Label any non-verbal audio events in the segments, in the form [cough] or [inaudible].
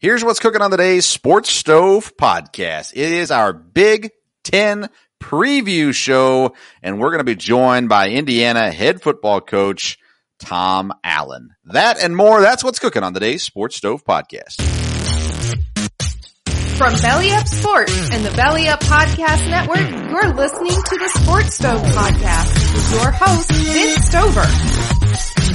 Here's what's cooking on today's Sports Stove podcast. It is our Big Ten preview show, and we're going to be joined by Indiana head football coach Tom Allen. That and more, that's what's cooking on today's Sports Stove podcast. From Belly Up Sports and the Belly Up Podcast Network, you're listening to the Sports Stove Podcast with your host, Vince Stover.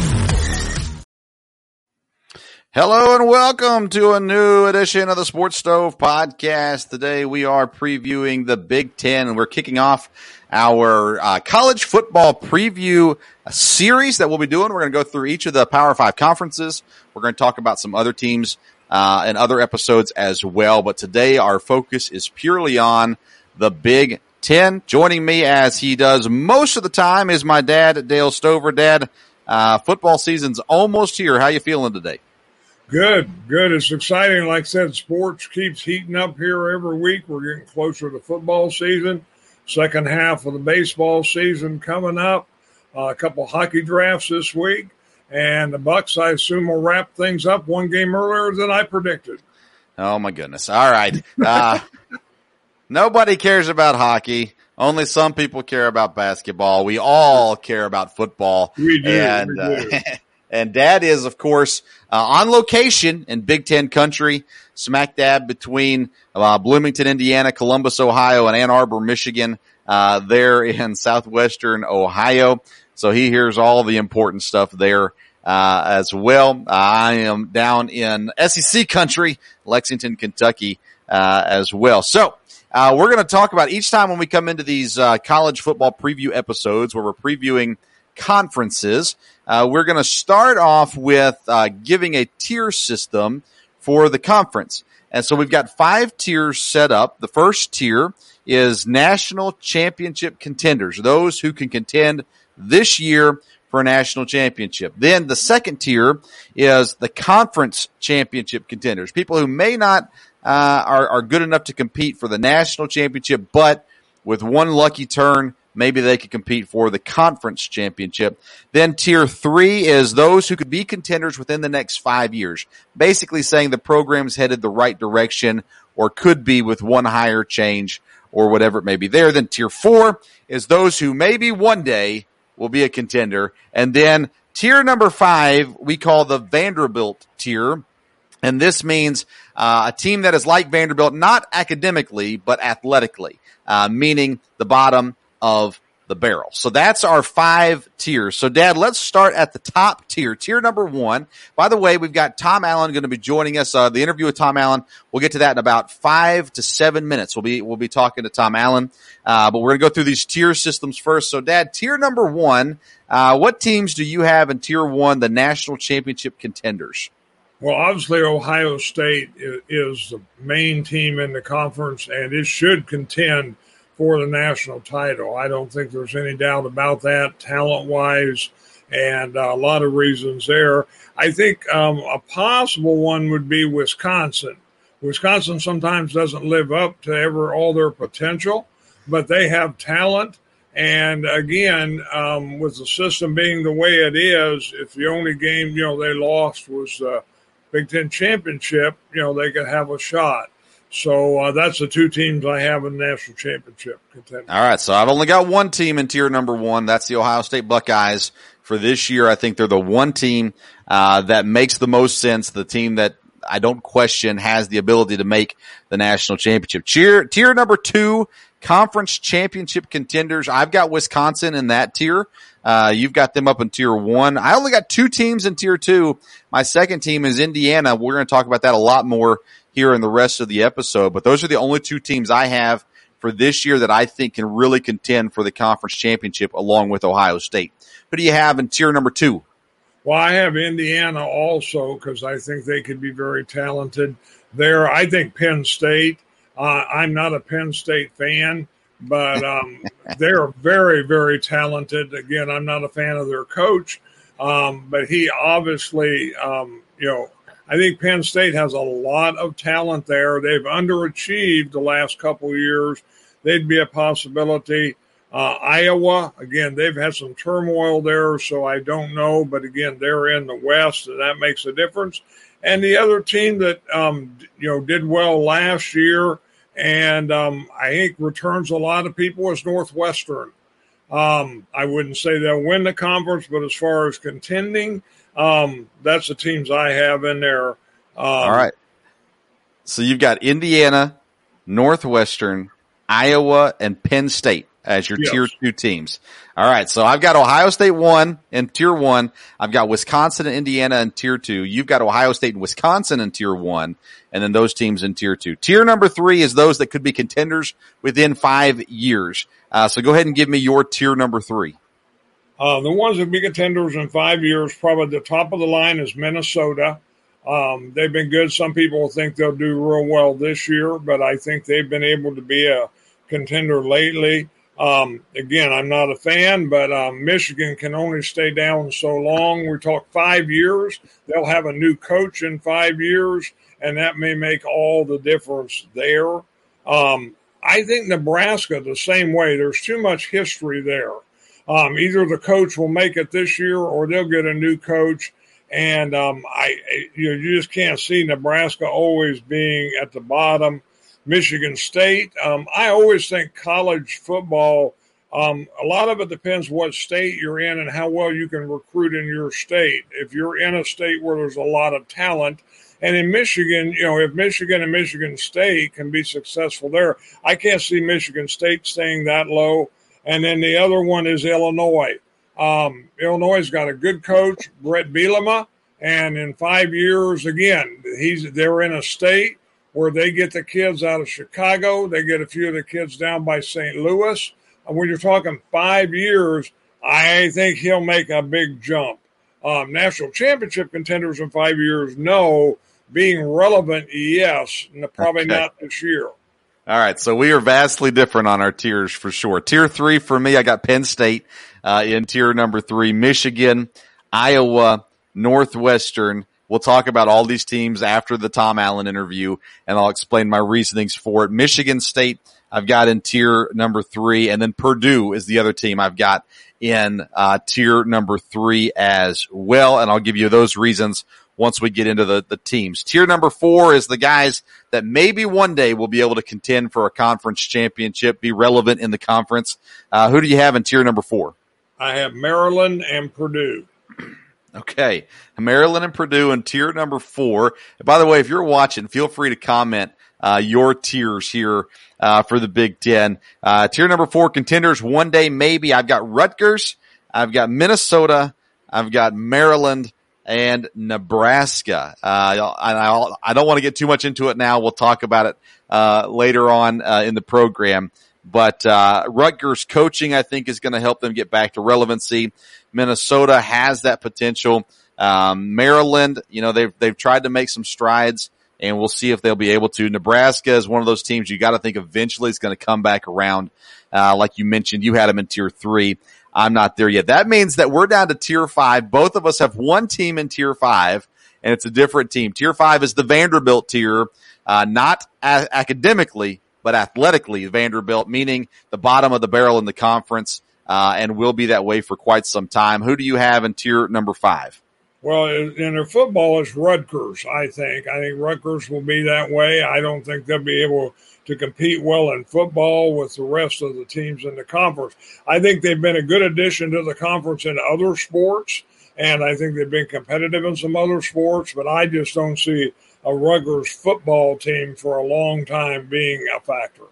Hello and welcome to a new edition of the Sports Stove Podcast. Today we are previewing the Big Ten and we're kicking off our uh, college football preview series that we'll be doing. We're going to go through each of the Power Five conferences. We're going to talk about some other teams uh, and other episodes as well. But today our focus is purely on the Big Ten. Joining me as he does most of the time is my dad, Dale Stover. Dad, uh, football season's almost here. How you feeling today? Good, good. It's exciting. Like I said, sports keeps heating up here every week. We're getting closer to football season. Second half of the baseball season coming up. Uh, a couple hockey drafts this week, and the Bucks, I assume, will wrap things up one game earlier than I predicted. Oh my goodness! All right, uh, [laughs] nobody cares about hockey. Only some people care about basketball. We all care about football. We do. And, we do. Uh, [laughs] and dad is, of course, uh, on location in Big Ten country, smack dab between uh, Bloomington, Indiana, Columbus, Ohio, and Ann Arbor, Michigan, uh, there [laughs] in southwestern Ohio. So he hears all the important stuff there. Uh, as well, I am down in SEC country, Lexington, Kentucky, uh, as well. So, uh, we're going to talk about each time when we come into these, college football preview episodes where we're previewing conferences. Uh, we're going to start off with uh, giving a tier system for the conference. And so we've got five tiers set up. The first tier is national championship contenders, those who can contend this year for a national championship. Then the second tier is the conference championship contenders, people who may not uh, are, are good enough to compete for the national championship, but with one lucky turn, maybe they could compete for the conference championship. Then tier three is those who could be contenders within the next five years, basically saying the program's headed the right direction or could be with one hire change or whatever it may be there. Then tier four is those who maybe one day will be a contender. And then tier number five, we call the Vanderbilt tier. And this means uh, a team that is like Vanderbilt, not academically, but athletically, uh, meaning the bottom of the barrel. So that's our five tiers. So dad, let's start at the top tier. Tier number one. By the way, we've got Tom Allen going to be joining us. Uh, the interview with Tom Allen. We'll get to that in about five to seven minutes. We'll be, we'll be talking to Tom Allen. Uh, but we're going to go through these tier systems first. So dad, tier number one, uh, what teams do you have in tier one, the national championship contenders? Well, obviously, Ohio State is the main team in the conference, and it should contend for the national title. I don't think there's any doubt about that, talent wise, and uh, a lot of reasons there. I think um, a possible one would be Wisconsin. Wisconsin sometimes doesn't live up to ever all their potential, but they have talent. And again, um, with the system being the way it is, if the only game you know they lost was the Big Ten championship, you know they could have a shot. So uh, that's the two teams I have in the national championship contender. All right, so I've only got one team in tier number one. That's the Ohio State Buckeyes for this year. I think they're the one team uh, that makes the most sense. The team that I don't question has the ability to make the national championship. Tier tier number two, conference championship contenders. I've got Wisconsin in that tier. Uh, you've got them up in tier one. I only got two teams in tier two. My second team is Indiana. We're going to talk about that a lot more here in the rest of the episode. But those are the only two teams I have for this year that I think can really contend for the conference championship along with Ohio State. Who do you have in tier number two? Well, I have Indiana also because I think they could be very talented there. I think Penn State. Uh, I'm not a Penn State fan, but um, [laughs] they're very, very talented. Again, I'm not a fan of their coach, um, but he obviously, um, you know, I think Penn State has a lot of talent there. They've underachieved the last couple years. They'd be a possibility. Uh, Iowa, again, they've had some turmoil there, so I don't know. But again, they're in the West, and that makes a difference. And the other team that um, you know did well last year, and um, I think returns a lot of people is Northwestern. Um, I wouldn't say they'll win the conference, but as far as contending, um, that's the teams I have in there. Um, All right. So you've got Indiana, Northwestern, Iowa, and Penn State as your yes. tier two teams. All right. So I've got Ohio State one in tier one. I've got Wisconsin and Indiana in tier two. You've got Ohio State and Wisconsin in tier one, and then those teams in tier two. Tier number three is those that could be contenders within five years. Uh, so go ahead and give me your tier number three. Uh, the ones that be contenders in five years, probably the top of the line is Minnesota. Um, they've been good. Some people think they'll do real well this year, but I think they've been able to be a contender lately. Um, again, I'm not a fan, but um, Michigan can only stay down so long. We talk five years. They'll have a new coach in five years, and that may make all the difference there. Um, I think Nebraska the same way. There's too much history there. Um, either the coach will make it this year or they'll get a new coach. And um, I, you, know, you just can't see Nebraska always being at the bottom. Michigan State. Um, I always think college football. Um, a lot of it depends what state you're in and how well you can recruit in your state. If you're in a state where there's a lot of talent, and in Michigan, you know, if Michigan and Michigan State can be successful there, I can't see Michigan State staying that low. And then the other one is Illinois. Um, Illinois has got a good coach, Bret Bielema, and in five years, again, he's they're in a state where they get the kids out of Chicago, they get a few of the kids down by St. Louis. And when you're talking five years, I think he'll make a big jump. Um, national championship contenders in five years, no. Being relevant, yes. Probably okay. not this year. All right, so we are vastly different on our tiers for sure. Tier three for me, I got Penn State uh, in tier number three, Michigan, Iowa, Northwestern. We'll talk about all these teams after the Tom Allen interview, and I'll explain my reasonings for it. Michigan State, I've got in tier number three, and then Purdue is the other team I've got in uh, tier number three as well, and I'll give you those reasons once we get into the, the teams. Tier number four is the guys that maybe one day will be able to contend for a conference championship, be relevant in the conference. Uh, who do you have in tier number four? I have Maryland and Purdue. Okay. Maryland and Purdue in tier number four. And by the way, if you're watching, feel free to comment uh, your tiers here uh, for the Big Ten. Uh, tier number four contenders, one day maybe. I've got Rutgers, I've got Minnesota, I've got Maryland, and Nebraska. Uh, I, I, don't want to get too much into it now. We'll talk about it uh, later on uh, in the program. But uh, Rutgers coaching, I think, is going to help them get back to relevancy. Minnesota has that potential. Um, Maryland, you know, they've they've tried to make some strides, and we'll see if they'll be able to. Nebraska is one of those teams you got to think eventually is going to come back around. Uh, like you mentioned, you had them in tier three. I'm not there yet. That means that we're down to tier five. Both of us have one team in tier five, and it's a different team. Tier five is the Vanderbilt tier, uh, not a- academically, but athletically Vanderbilt, meaning the bottom of the barrel in the conference, uh, and will be that way for quite some time. Who do you have in tier number five? Well, in their football, it's Rutgers, I think. I think Rutgers will be that way. I don't think they'll be able to compete well in football with the rest of the teams in the conference. I think they've been a good addition to the conference in other sports, and I think they've been competitive in some other sports, but I just don't see a Rutgers football team for a long time being a factor.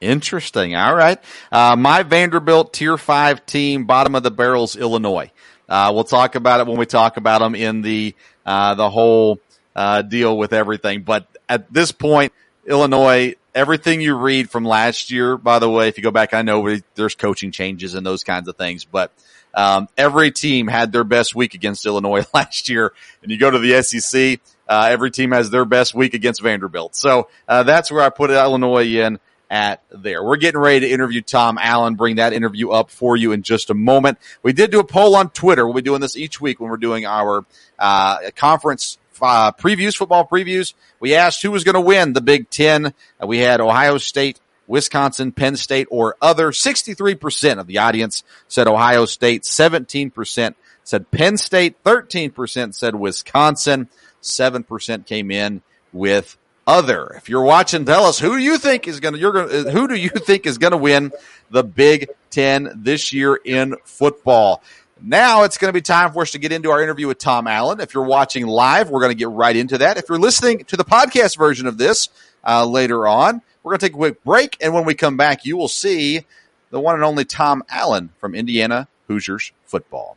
Interesting. All right. Uh, my Vanderbilt Tier 5 team, bottom of the barrels, Illinois. Uh, we'll talk about it when we talk about them in the uh, the whole uh, deal with everything. But at this point, Illinois, everything you read from last year, by the way, if you go back, I know there's coaching changes and those kinds of things, but um, every team had their best week against Illinois [laughs] last year. And you go to the SEC, uh, every team has their best week against Vanderbilt. So uh, that's where I put Illinois in at there. We're getting ready to interview Tom Allen, bring that interview up for you in just a moment. We did do a poll on Twitter. We'll be doing this each week when we're doing our uh, conference uh, previews, football previews. We asked who was going to win the Big Ten. Uh, we had Ohio State, Wisconsin, Penn State, or other. 63% of the audience said Ohio State, 17% said Penn State, 13% said Wisconsin, 7% came in with other. If you're watching, tell us who you think is going to, you're going to, who do you think is going to win the Big Ten this year in football? Now it's going to be time for us to get into our interview with Tom Allen. If you're watching live, we're going to get right into that. If you're listening to the podcast version of this uh, later on, we're going to take a quick break. And when we come back, you will see the one and only Tom Allen from Indiana Hoosiers football.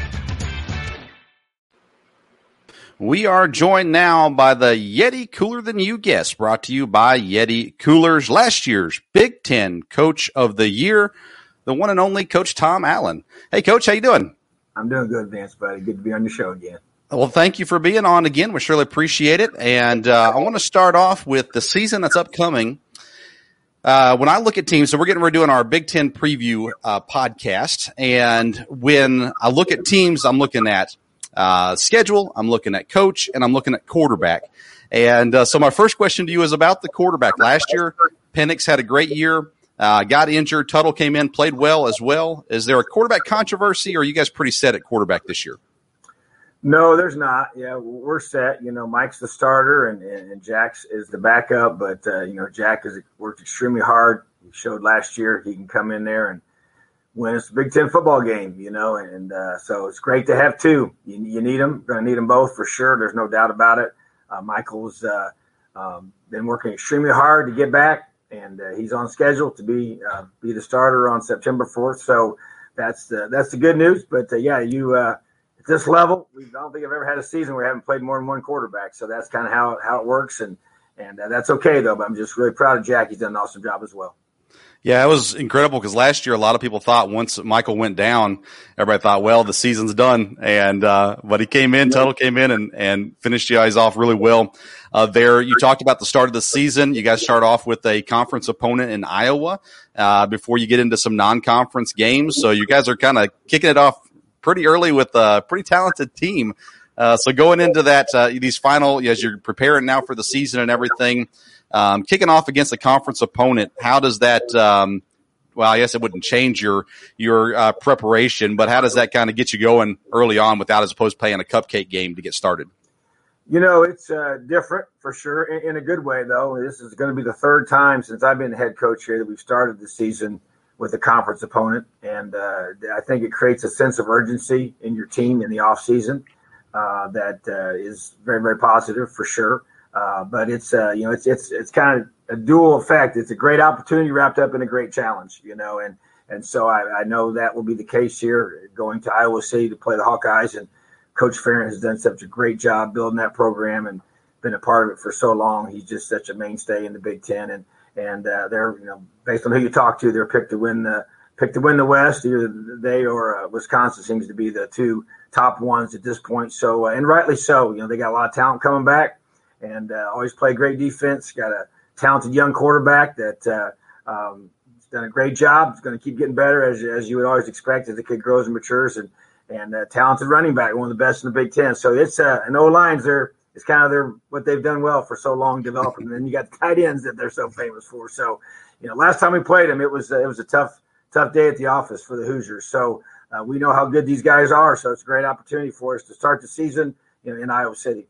We are joined now by the Yeti Cooler Than You guest, brought to you by Yeti Coolers, last year's Big Ten Coach of the Year, the one and only Coach Tom Allen. Hey, Coach, how you doing? I'm doing good, Vance, buddy. Good to be on the show again. Well, thank you for being on again. We surely appreciate it. And uh, I want to start off with the season that's upcoming. Uh, when I look at teams, so we're getting, we're doing our Big Ten preview uh, podcast. And when I look at teams, I'm looking at uh, schedule, I'm looking at coach, and I'm looking at quarterback. And uh, so my first question to you is about the quarterback. Last year, Penix had a great year. Uh, got injured. Tuttle came in, played well as well. Is there a quarterback controversy, or are you guys pretty set at quarterback this year? No, there's not. Yeah, we're set. You know, Mike's the starter, and, and Jack's is the backup. But uh, you know, Jack has worked extremely hard. He showed last year he can come in there and when it's a Big Ten football game, you know, and uh, so it's great to have two. You, you need them. Going to need them both for sure. There's no doubt about it. Uh, Michael's uh, um, been working extremely hard to get back, and uh, he's on schedule to be uh, be the starter on September 4th. So that's the that's the good news. But uh, yeah, you at this level, we I don't think I've ever had a season where we haven't played more than one quarterback. So that's kind of how how it works, and and that's okay though. But I'm just really proud of Jack. He's done an awesome job as well. Yeah, it was incredible because last year a lot of people thought once Michael went down, everybody thought, well, the season's done. And uh, but he came in, Tuttle came in and and finished you guys off really well. Uh, there, you talked about the start of the season. You guys start off with a conference opponent in Iowa uh, before you get into some non-conference games. So you guys are kind of kicking it off pretty early with a pretty talented team. Uh, so going into that, uh, these final, as you're preparing now for the season and everything, um, kicking off against a conference opponent, how does that? Um, well, I guess it wouldn't change your your uh, preparation, but how does that kind of get you going early on without as opposed to playing a cupcake game to get started? You know, it's uh, different for sure in, in, a good way, though. This is going to be the third time since I've been head coach here that we've started the season with a conference opponent, and uh, I think it creates a sense of urgency in your team in the off season uh, that uh, is very, very positive for sure. Uh, but it's uh, you know it's it's it's kind of a dual effect. It's a great opportunity wrapped up in a great challenge, you know, and and so I, I know that will be the case here going to Iowa City to play the Hawkeyes. And Coach Ferentz has done such a great job building that program and been a part of it for so long. He's just such a mainstay in the Big Ten, and and uh, they're you know based on who you talk to, they're picked to win the picked to win the West. Either they or uh, Wisconsin seems to be the two top ones at this point. So uh, and rightly so. You know they got a lot of talent coming back and uh, always play great defense. Got a talented young quarterback that uh, um, done a great job. He's going to keep getting better as, as you would always expect as the kid grows and matures, and and uh, talented running back, one of the best in the Big Ten. So it's uh, an O lines there. It's kind of their what they've done well for so long developing. And then you got the tight ends that they're so famous for. So, you know, last time we played them, it was uh, it was a tough tough day at the office for the Hoosiers. So uh, we know how good these guys are. So it's a great opportunity for us to start the season in Iowa City.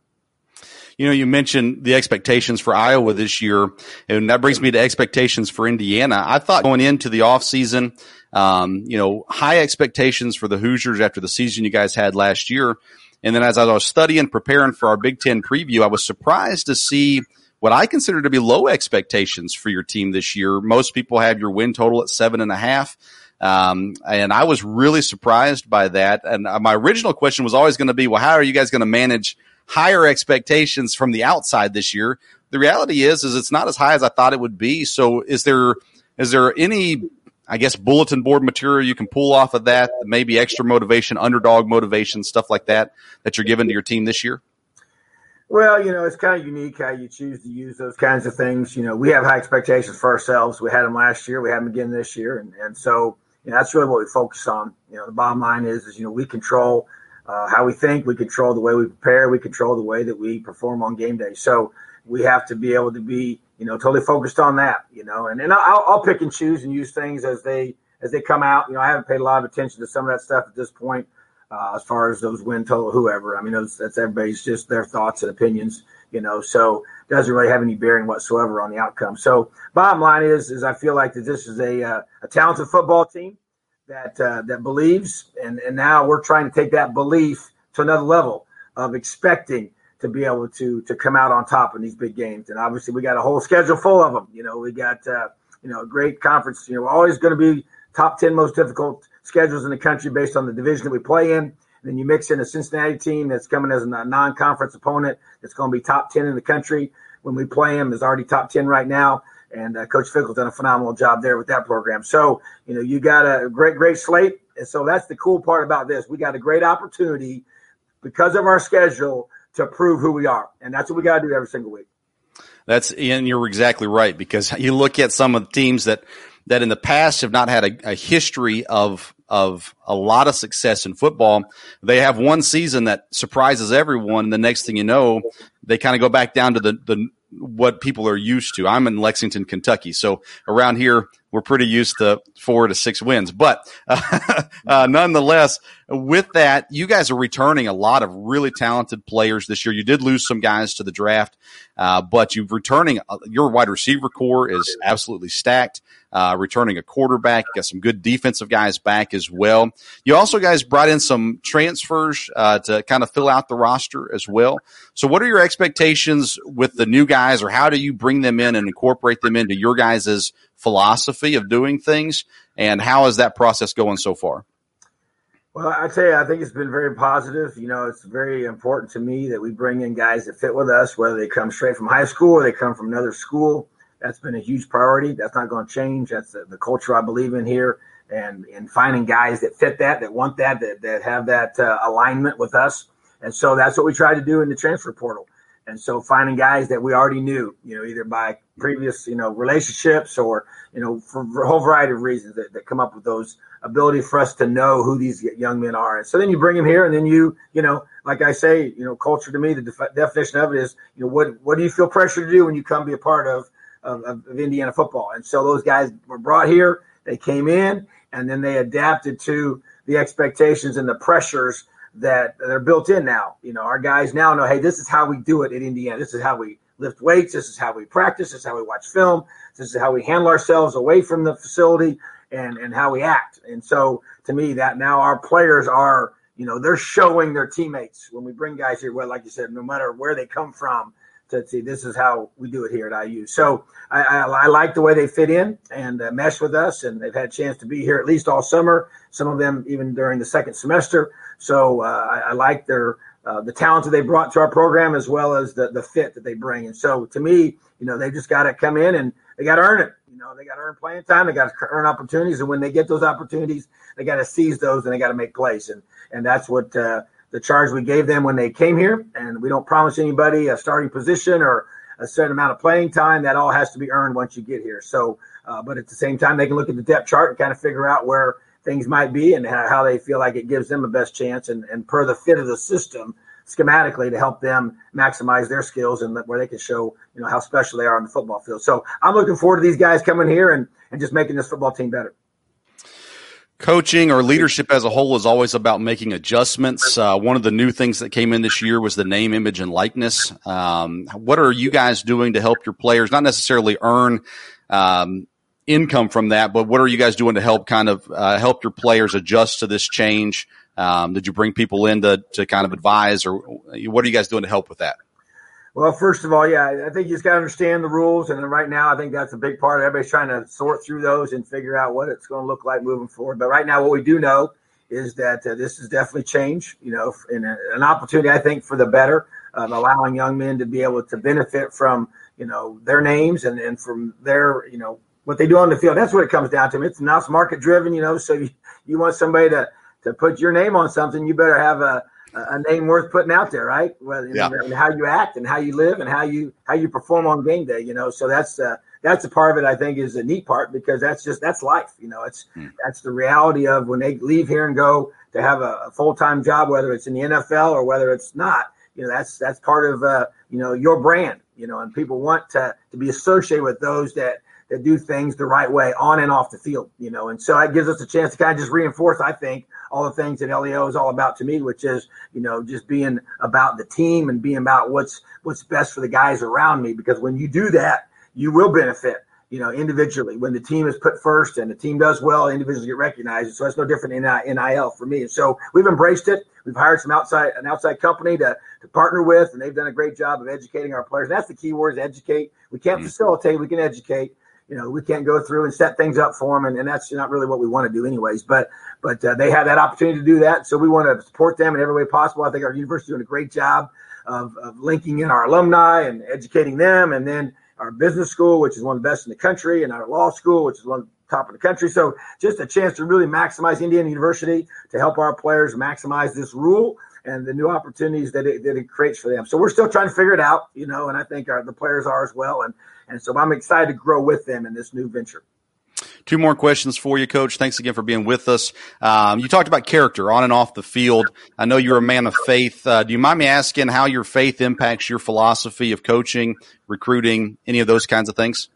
You know, you mentioned the expectations for Iowa this year, and that brings me to expectations for Indiana. I thought going into the offseason, um, you know, high expectations for the Hoosiers after the season you guys had last year. And then as I was studying, preparing for our Big Ten preview, I was surprised to see what I consider to be low expectations for your team this year. Most people have your win total at seven and a half. Um, and I was really surprised by that. And uh, my original question was always going to be, well, how are you guys going to manage higher expectations from the outside this year. The reality is, is it's not as high as I thought it would be. So is there, is there any, I guess, bulletin board material you can pull off of that? Maybe extra motivation, underdog motivation, stuff like that, that you're giving to your team this year? Well, you know, it's kind of unique how you choose to use those kinds of things. You know, we have high expectations for ourselves. We had them last year. We have them again this year. And, and so, you know, that's really what we focus on. You know, the bottom line is, is, you know, we control – uh, how we think. We control the way we prepare. We control the way that we perform on game day. So we have to be able to be, you know, totally focused on that. You know, and then I'll, I'll pick and choose and use things as they as they come out. You know, I haven't paid a lot of attention to some of that stuff at this point. Uh, as far as those win total, whoever. I mean, those, that's everybody's just their thoughts and opinions, you know. So doesn't really have any bearing whatsoever on the outcome. So bottom line is, is I feel like that this is a uh, a talented football team that uh, that believes, and and now we're trying to take that belief to another level of expecting to be able to to come out on top in these big games. And obviously, we got a whole schedule full of them. You know, we got uh, you know a great conference. You know, we're always going to be top ten most difficult schedules in the country based on the division that we play in. And then you mix in a Cincinnati team that's coming as a non-conference opponent that's going to be top ten in the country when we play them. Is already top ten right now and uh, Coach Fickell's done a phenomenal job there with that program. So you know you got a great great slate, and so that's the cool part about this. We got a great opportunity because of our schedule to prove who we are, and that's what we got to do every single week. That's and you're exactly right because [laughs] you look at some of the teams that that in the past have not had a, a history of of a lot of success in football. They have one season that surprises everyone, and the next thing you know, they kind of go back down to the the what people are used to. I'm in Lexington, Kentucky, so around here we're pretty used to four to six wins. But uh, [laughs] uh, nonetheless, with that, you guys are returning a lot of really talented players this year. You did lose some guys to the draft, uh, but you're returning uh, your wide receiver corps is absolutely stacked. Uh, returning a quarterback, got some good defensive guys back as well. You also guys brought in some transfers uh, to kind of fill out the roster as well. So, what are your expectations with the new guys, or how do you bring them in and incorporate them into your guys' philosophy of doing things? And how is that process going so far? Well, I tell you, I think it's been very positive. You know, it's very important to me that we bring in guys that fit with us, whether they come straight from high school or they come from another school. That's been a huge priority. That's not going to change. That's the, the culture I believe in here, and and finding guys that fit that, that want that, that that have that uh, alignment with us. And so that's what we try to do in the transfer portal. And so finding guys that we already knew, you know, either by previous, you know, relationships or, you know, for, for a whole variety of reasons that, that come up with those ability for us to know who these young men are. And so then you bring them here and then you, you know, like I say, you know, culture to me, the def- definition of it is, you know, what, what do you feel pressure to do when you come be a part of, of, of Indiana football? And so those guys were brought here, they came in and then they adapted to the expectations and the pressures that they're built in now. You know, our guys now know, hey, this is how we do it at Indiana. This is how we lift weights. This is how we practice. This is how we watch film. This is how we handle ourselves away from the facility and and how we act. And so to me, that now our players are, you know, they're showing their teammates when we bring guys here. Well, like you said, no matter where they come from, to see this is how we do it here at IU. So I, I, I like the way they fit in and uh, mesh with us, and they've had a chance to be here at least all summer. Some of them even during the second semester. So uh, I, I, like their uh, the talent that they brought to our program as well as the the fit that they bring. And so to me, you know, they just got to come in and they got to earn it. You know, they got to earn playing time. They got to earn opportunities, and when they get those opportunities, they got to seize those and they got to make plays. And and that's what uh, the charge we gave them when they came here. And we don't promise anybody a starting position or a certain amount of playing time. That all has to be earned once you get here. So, uh, but at the same time, they can look at the depth chart and kind of figure out where things might be and how they feel like it gives them the best chance and, and per the fit of the system schematically to help them maximize their skills and where they can show you know how special they are on the football field. So I'm looking forward to these guys coming here and, and just making this football team better. Coaching or leadership as a whole is always about making adjustments. Uh, one of the new things that came in this year was the name, image, and likeness. Um, what are you guys doing to help your players not necessarily earn um, income from that, but what are you guys doing to help kind of uh, help your players adjust to this change? Um, did you bring people in to, to kind of advise, or what are you guys doing to help with that? Well, first of all, yeah, I think you just got to understand the rules, and right now, I think that's a big part. Everybody's trying to sort through those and figure out what it's going to look like moving forward. But right now, what we do know is that uh, this is definitely change. You know, in a, an opportunity, I think, for the better, um, allowing young men to be able to benefit from you know their names and and from their you know what they do on the field. That's what it comes down to. It's now it's market driven, you know. So you, [laughs] you want somebody to to put your name on something, you better have a a name worth putting out there, right? Well, yeah. and how you act and how you live and how you how you perform on game day, you know. So that's uh, that's a part of it. I think is a neat part because that's just that's life, you know. It's hmm. that's the reality of when they leave here and go to have a, a full time job, whether it's in the NFL or whether it's not. You know, that's that's part of uh, you know your brand, you know, and people want to to be associated with those that that do things the right way on and off the field, you know. And so it gives us a chance to kind of just reinforce, I think, all the things that LEO is all about to me, which is, you know, just being about the team and being about what's what's best for the guys around me. Because when you do that, you will benefit, you know, individually. When the team is put first and the team does well, individuals get recognized. So that's no different in NIL for me. And so we've embraced it. We've hired some outside an outside company to to partner with, and they've done a great job of educating our players. And that's the key word: is educate. We can't mm-hmm. facilitate, we can educate you know, we can't go through and set things up for them, and, and that's not really what we want to do, anyways. But but uh, they have that opportunity to do that, so we want to support them in every way possible. I think our university doing a great job of, of linking in our alumni and educating them, and then our business school, which is one of the best in the country, and our law school, which is one of the top of the country. So just a chance to really maximize Indiana University to help our players maximize this rule and the new opportunities that it, that it creates for them. So we're still trying to figure it out, you know, and I think our, the players are as well. And and so I'm excited to grow with them in this new venture. Two more questions for you, Coach. Thanks again for being with us. Um, you talked about character on and off the field. I know you're a man of faith. Uh, do you mind me asking how your faith impacts your philosophy of coaching, recruiting, any of those kinds of things?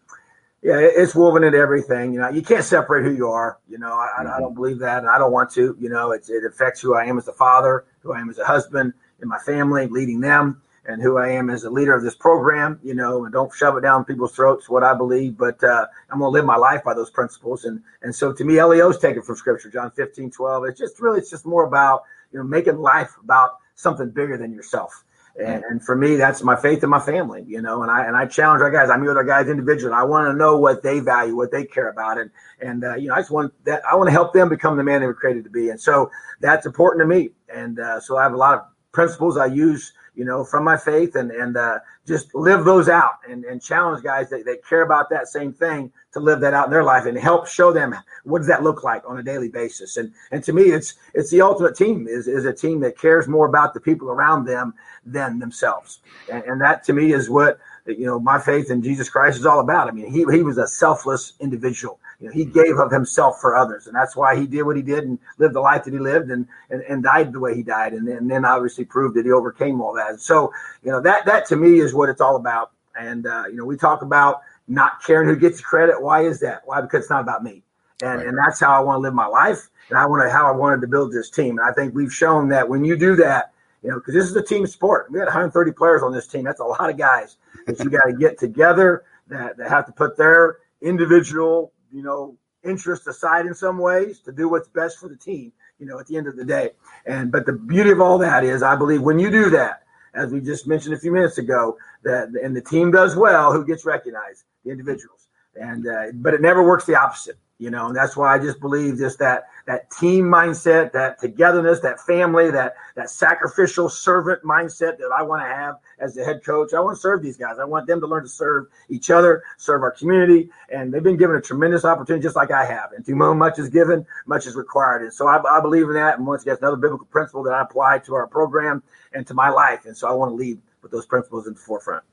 Yeah, it's woven into everything. You know, you can't separate who you are. You know, I, I don't believe that, and I don't want to. You know, it affects who I am as a father, who I am as a husband, in my family, leading them and who I am as a leader of this program, you know, and don't shove it down people's throats what I believe, but uh, I'm going to live my life by those principles. And and so to me, LEO's taken from Scripture, John 15, 12. It's just really, it's just more about, you know, making life about something bigger than yourself. And, and, for me, that's my faith in my family, you know, and I, and I challenge our guys. I meet with our guys individually. I want to know what they value, what they care about. And, and, uh, you know, I just want that, I want to help them become the man they were created to be. And so that's important to me. And, uh, so I have a lot of principles I use, you know, from my faith and, and, uh, just live those out and, and challenge guys that, that care about that same thing to live that out in their life and help show them what does that look like on a daily basis. And and to me, it's it's the ultimate team is is a team that cares more about the people around them than themselves. And, and that to me is what you know my faith in Jesus Christ is all about. I mean, he he was a selfless individual. You know, he gave of himself for others, and that's why he did what he did and lived the life that he lived and and, and died the way he died, and then, and then obviously proved that he overcame all that. And so, you know, that that to me is what it's all about. And uh, you know, we talk about not caring who gets credit. Why is that? Why? Because it's not about me. And, right. and that's how I want to live my life. And I want to, how I wanted to build this team. And I think we've shown that when you do that, you know, because this is a team sport. We had 130 players on this team. That's a lot of guys that you got to get together that, that have to put their individual, you know, interest aside in some ways to do what's best for the team, you know, at the end of the day. And, but the beauty of all that is I believe when you do that, as we just mentioned a few minutes ago, that and the team does well, who gets recognized? The individuals. And uh, but it never works the opposite you know and that's why i just believe just that that team mindset that togetherness that family that that sacrificial servant mindset that i want to have as the head coach. I want to serve these guys. I want them to learn to serve each other serve our community and they've been given a tremendous opportunity just like i have. And to whom much is given much is required. And so i, I believe in that. And once again another biblical principle that i apply to our program and to my life. And so i want to lead with those principles in the forefront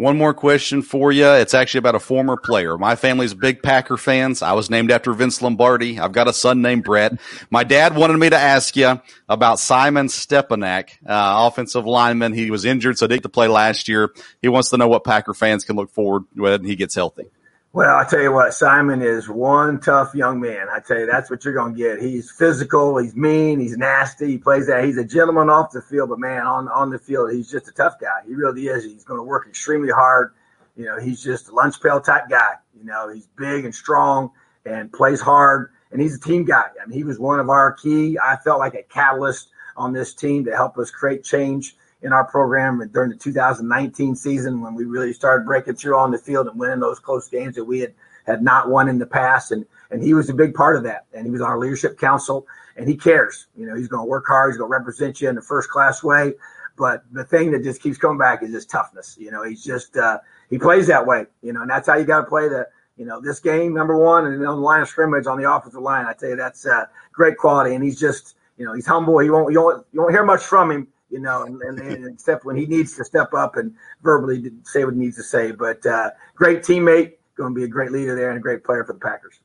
one more question for you. It's actually about a former player. My family's big Packer fans. I was named after Vince Lombardi. I've got a son named Brett. My dad wanted me to ask you about Simon Stepaniak, uh, offensive lineman. He was injured, so didn't play last year. He wants to know what Packer fans can look forward when he gets healthy. Well, I tell you what, Simon is one tough young man. I tell you, that's what you're going to get. He's physical, he's mean, he's nasty. He plays that. He's a gentleman off the field, but man, on on the field, he's just a tough guy. He really is. He's going to work extremely hard. You know, he's just a lunch pail type guy. You know, he's big and strong and plays hard, and he's a team guy. I mean, he was one of our key. I felt like a catalyst on this team to help us create change in our program during the 2019 season when we really started breaking through on the field and winning those close games that we had had not won in the past. And and he was a big part of that. And he was on our leadership council, and he cares. You know, he's going to work hard. He's going to represent you in a first class way. But the thing that just keeps coming back is his toughness. You know, he's just uh, he plays that way. You know, and that's how you got to play the you know this game number one, and on the line of scrimmage on the offensive line. I tell you, that's uh, great quality. And he's just you know he's humble. He won't you won't you won't hear much from him you know, and, and, and, except when he needs to step up and verbally say what he needs to say. But uh, great teammate, going to be a great leader there and a great player for the Packers.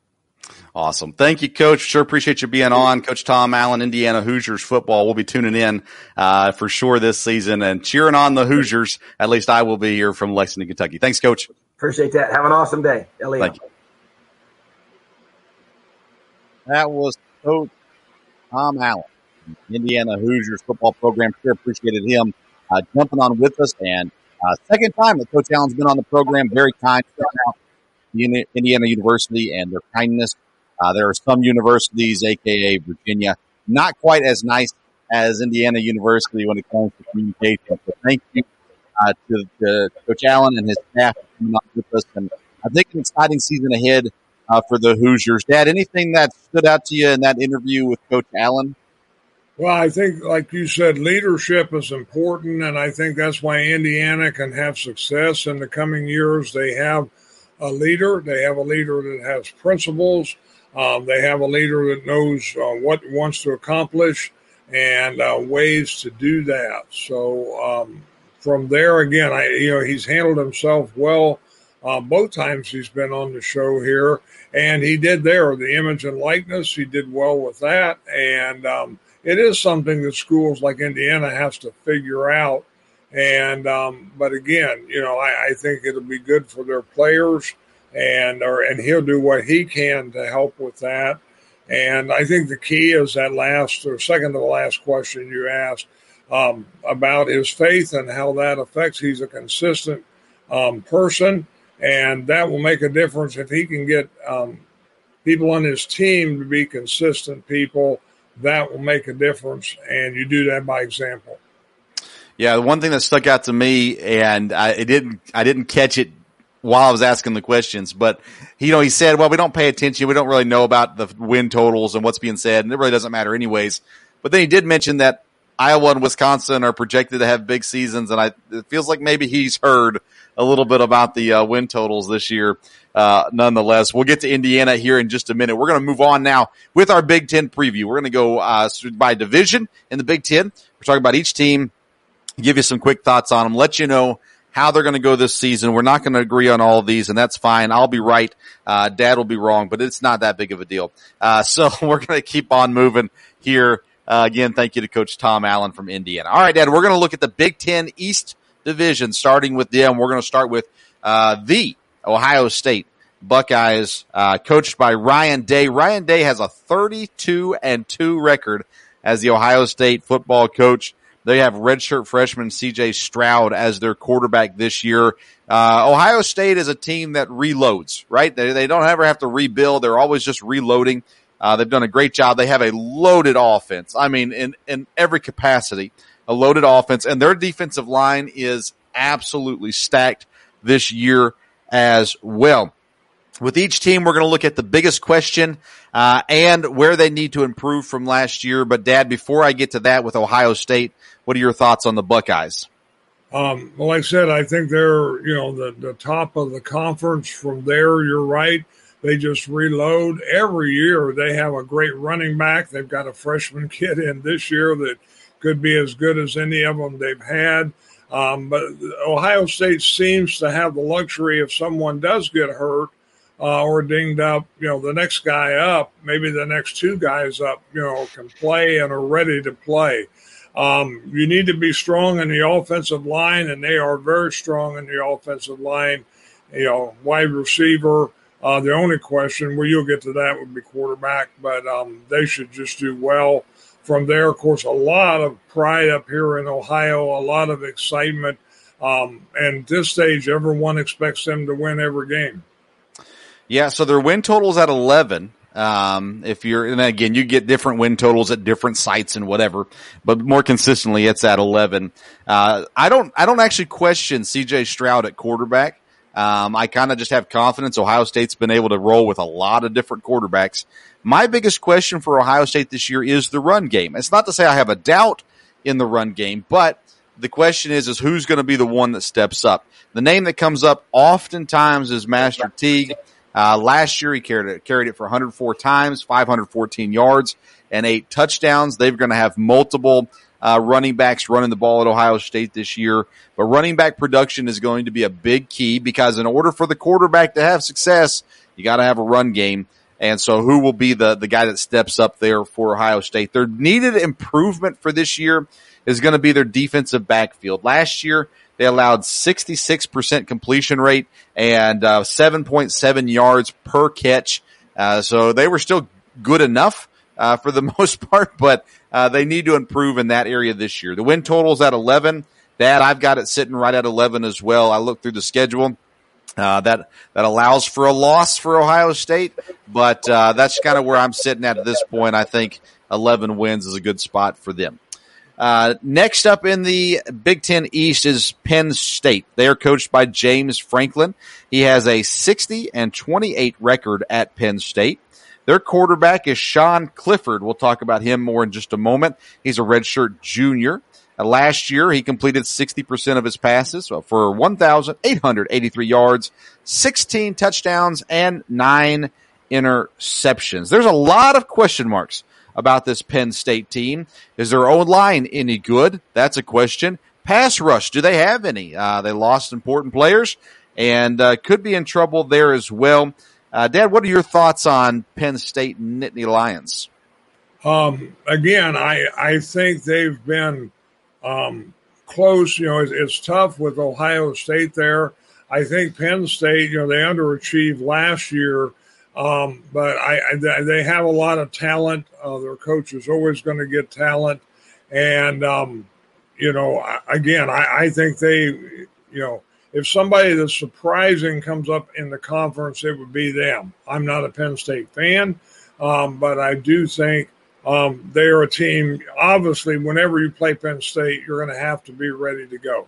Awesome. Thank you, Coach. Sure appreciate you being on. Coach Tom Allen, Indiana Hoosiers football. We'll be tuning in uh, for sure this season and cheering on the Hoosiers. At least I will be here from Lexington, Kentucky. Thanks, Coach. Appreciate that. Have an awesome day. Elliot. Thank you. That was Coach Tom Allen. Indiana Hoosiers football program. Sure appreciated him uh, jumping on with us. And uh, second time that Coach Allen's been on the program. Very kind. Indiana University and their kindness. Uh, there are some universities, aka Virginia, not quite as nice as Indiana University when it comes to communication. So thank you uh, to, to, Coach Allen and his staff for coming on with us. And I think an exciting season ahead uh, for the Hoosiers. Dad, anything that stood out to you in that interview with Coach Allen? Well, I think, like you said, leadership is important, and I think that's why Indiana can have success in the coming years. They have a leader, they have a leader that has principles, um, they have a leader that knows uh, what wants to accomplish and uh, ways to do that. So um, from there, again, I you know he's handled himself well. Uh, both times he's been on the show here, and he did there the image and likeness. He did well with that, and um, it is something that schools like Indiana has to figure out. And um, but again, you know, I, I, think it'll be good for their players, and or and he'll do what he can to help with that. And I think the key is that last or second to the last question you asked um, about his faith and how that affects. He's a consistent um, person, and that will make a difference if he can get um, people on his team to be consistent people that will make a difference. And you do that by example. Yeah, the one thing that stuck out to me, and I didn't, I didn't catch it while I was asking the questions, but you know, he said, "Well, we don't pay attention. We don't really know about the win totals and what's being said, and it really doesn't matter anyways." But then he did mention that Iowa and Wisconsin are projected to have big seasons, and I it feels like maybe he's heard a little bit about the uh, win totals this year. Uh, nonetheless, we'll get to Indiana here in just a minute. We're going to move on now with our Big Ten preview. We're going to go uh, by division in the Big Ten. We're talking about each team, give you some quick thoughts on them, let you know how they're going to go this season. We're not going to agree on all of these, and that's fine. I'll be right. Uh, Dad will be wrong, but it's not that big of a deal. Uh, [laughs] so we're going to keep on moving here. Uh, again, thank you to Coach Tom Allen from Indiana. All right, Dad, we're going to look at the Big Ten East Division, starting with them. We're going to start with uh, the Ohio State Buckeyes, uh, coached by Ryan Day. Ryan Day has a 32 and 2 record as the Ohio State football coach. They have redshirt freshman CJ Stroud as their quarterback this year. Uh, Ohio State is a team that reloads, right? They, they don't ever have to rebuild. They're always just reloading. Uh, they've done a great job. They have a loaded offense. I mean, in, in every capacity, a loaded offense and their defensive line is absolutely stacked this year as well. With each team, we're going to look at the biggest question uh, and where they need to improve from last year. But, Dad, before I get to that with Ohio State, what are your thoughts on the Buckeyes? Um, well, like I said, I think they're you know the the top of the conference. From there, you're right. They just reload every year. They have a great running back. They've got a freshman [laughs] kid in this year that could be as good as any of them they've had. Um, but Ohio State seems to have the luxury if someone does get hurt uh, or dinged up, you know, the next guy up, maybe the next two guys up, you know, can play and are ready to play. Um, you need to be strong in the offensive line, and they are very strong in the offensive line. You know, wide receiver. Uh, the only question, well, you'll get to that, would be quarterback, but um, they should just do well. From there, of course, a lot of pride up here in Ohio, a lot of excitement. Um, and this stage, everyone expects them to win every game. Yeah, so their win totals at 11. Um, if you're, and again, you get different win totals at different sites and whatever, but more consistently, it's at 11. Uh, I don't, I don't actually question CJ Stroud at quarterback. Um, I kind of just have confidence. Ohio State's been able to roll with a lot of different quarterbacks. My biggest question for Ohio State this year is the run game. It's not to say I have a doubt in the run game, but the question is, is who's going to be the one that steps up? The name that comes up oftentimes is Master Teague. Uh, last year he carried it, carried it for 104 times, 514 yards and eight touchdowns. They're going to have multiple uh, running backs running the ball at Ohio State this year. But running back production is going to be a big key because in order for the quarterback to have success, you got to have a run game. And so who will be the, the guy that steps up there for Ohio State? Their needed improvement for this year is going to be their defensive backfield. Last year, they allowed 66% completion rate and uh, 7.7 yards per catch. Uh, so they were still good enough uh, for the [laughs] most part, but uh, they need to improve in that area this year. The win total's at 11. Dad, I've got it sitting right at 11 as well. I looked through the schedule. Uh, that that allows for a loss for Ohio State, but uh, that's kind of where I'm sitting at at this point. I think 11 wins is a good spot for them. Uh, next up in the Big Ten East is Penn State. They are coached by James Franklin. He has a 60 and 28 record at Penn State. Their quarterback is Sean Clifford. We'll talk about him more in just a moment. He's a redshirt junior. Uh, last year, he completed 60% of his passes for 1,883 yards, 16 touchdowns, and nine interceptions. There's a lot of question marks about this Penn State team. Is their O line any good? That's a question. Pass rush, do they have any? Uh, they lost important players and uh, could be in trouble there as well. Uh, Dad, what are your thoughts on Penn State and Nittany Lions? Um, again, I, I think they've been um, close. You know, it's, it's tough with Ohio State there. I think Penn State, you know, they underachieved last year um, but I, I, they have a lot of talent. Uh, their coach is always going to get talent, and um, you know, again, I, I, think they, you know, if somebody that's surprising comes up in the conference, it would be them. I'm not a Penn State fan, um, but I do think Um, they are a team, obviously, whenever you play Penn State, you're going to have to be ready to go.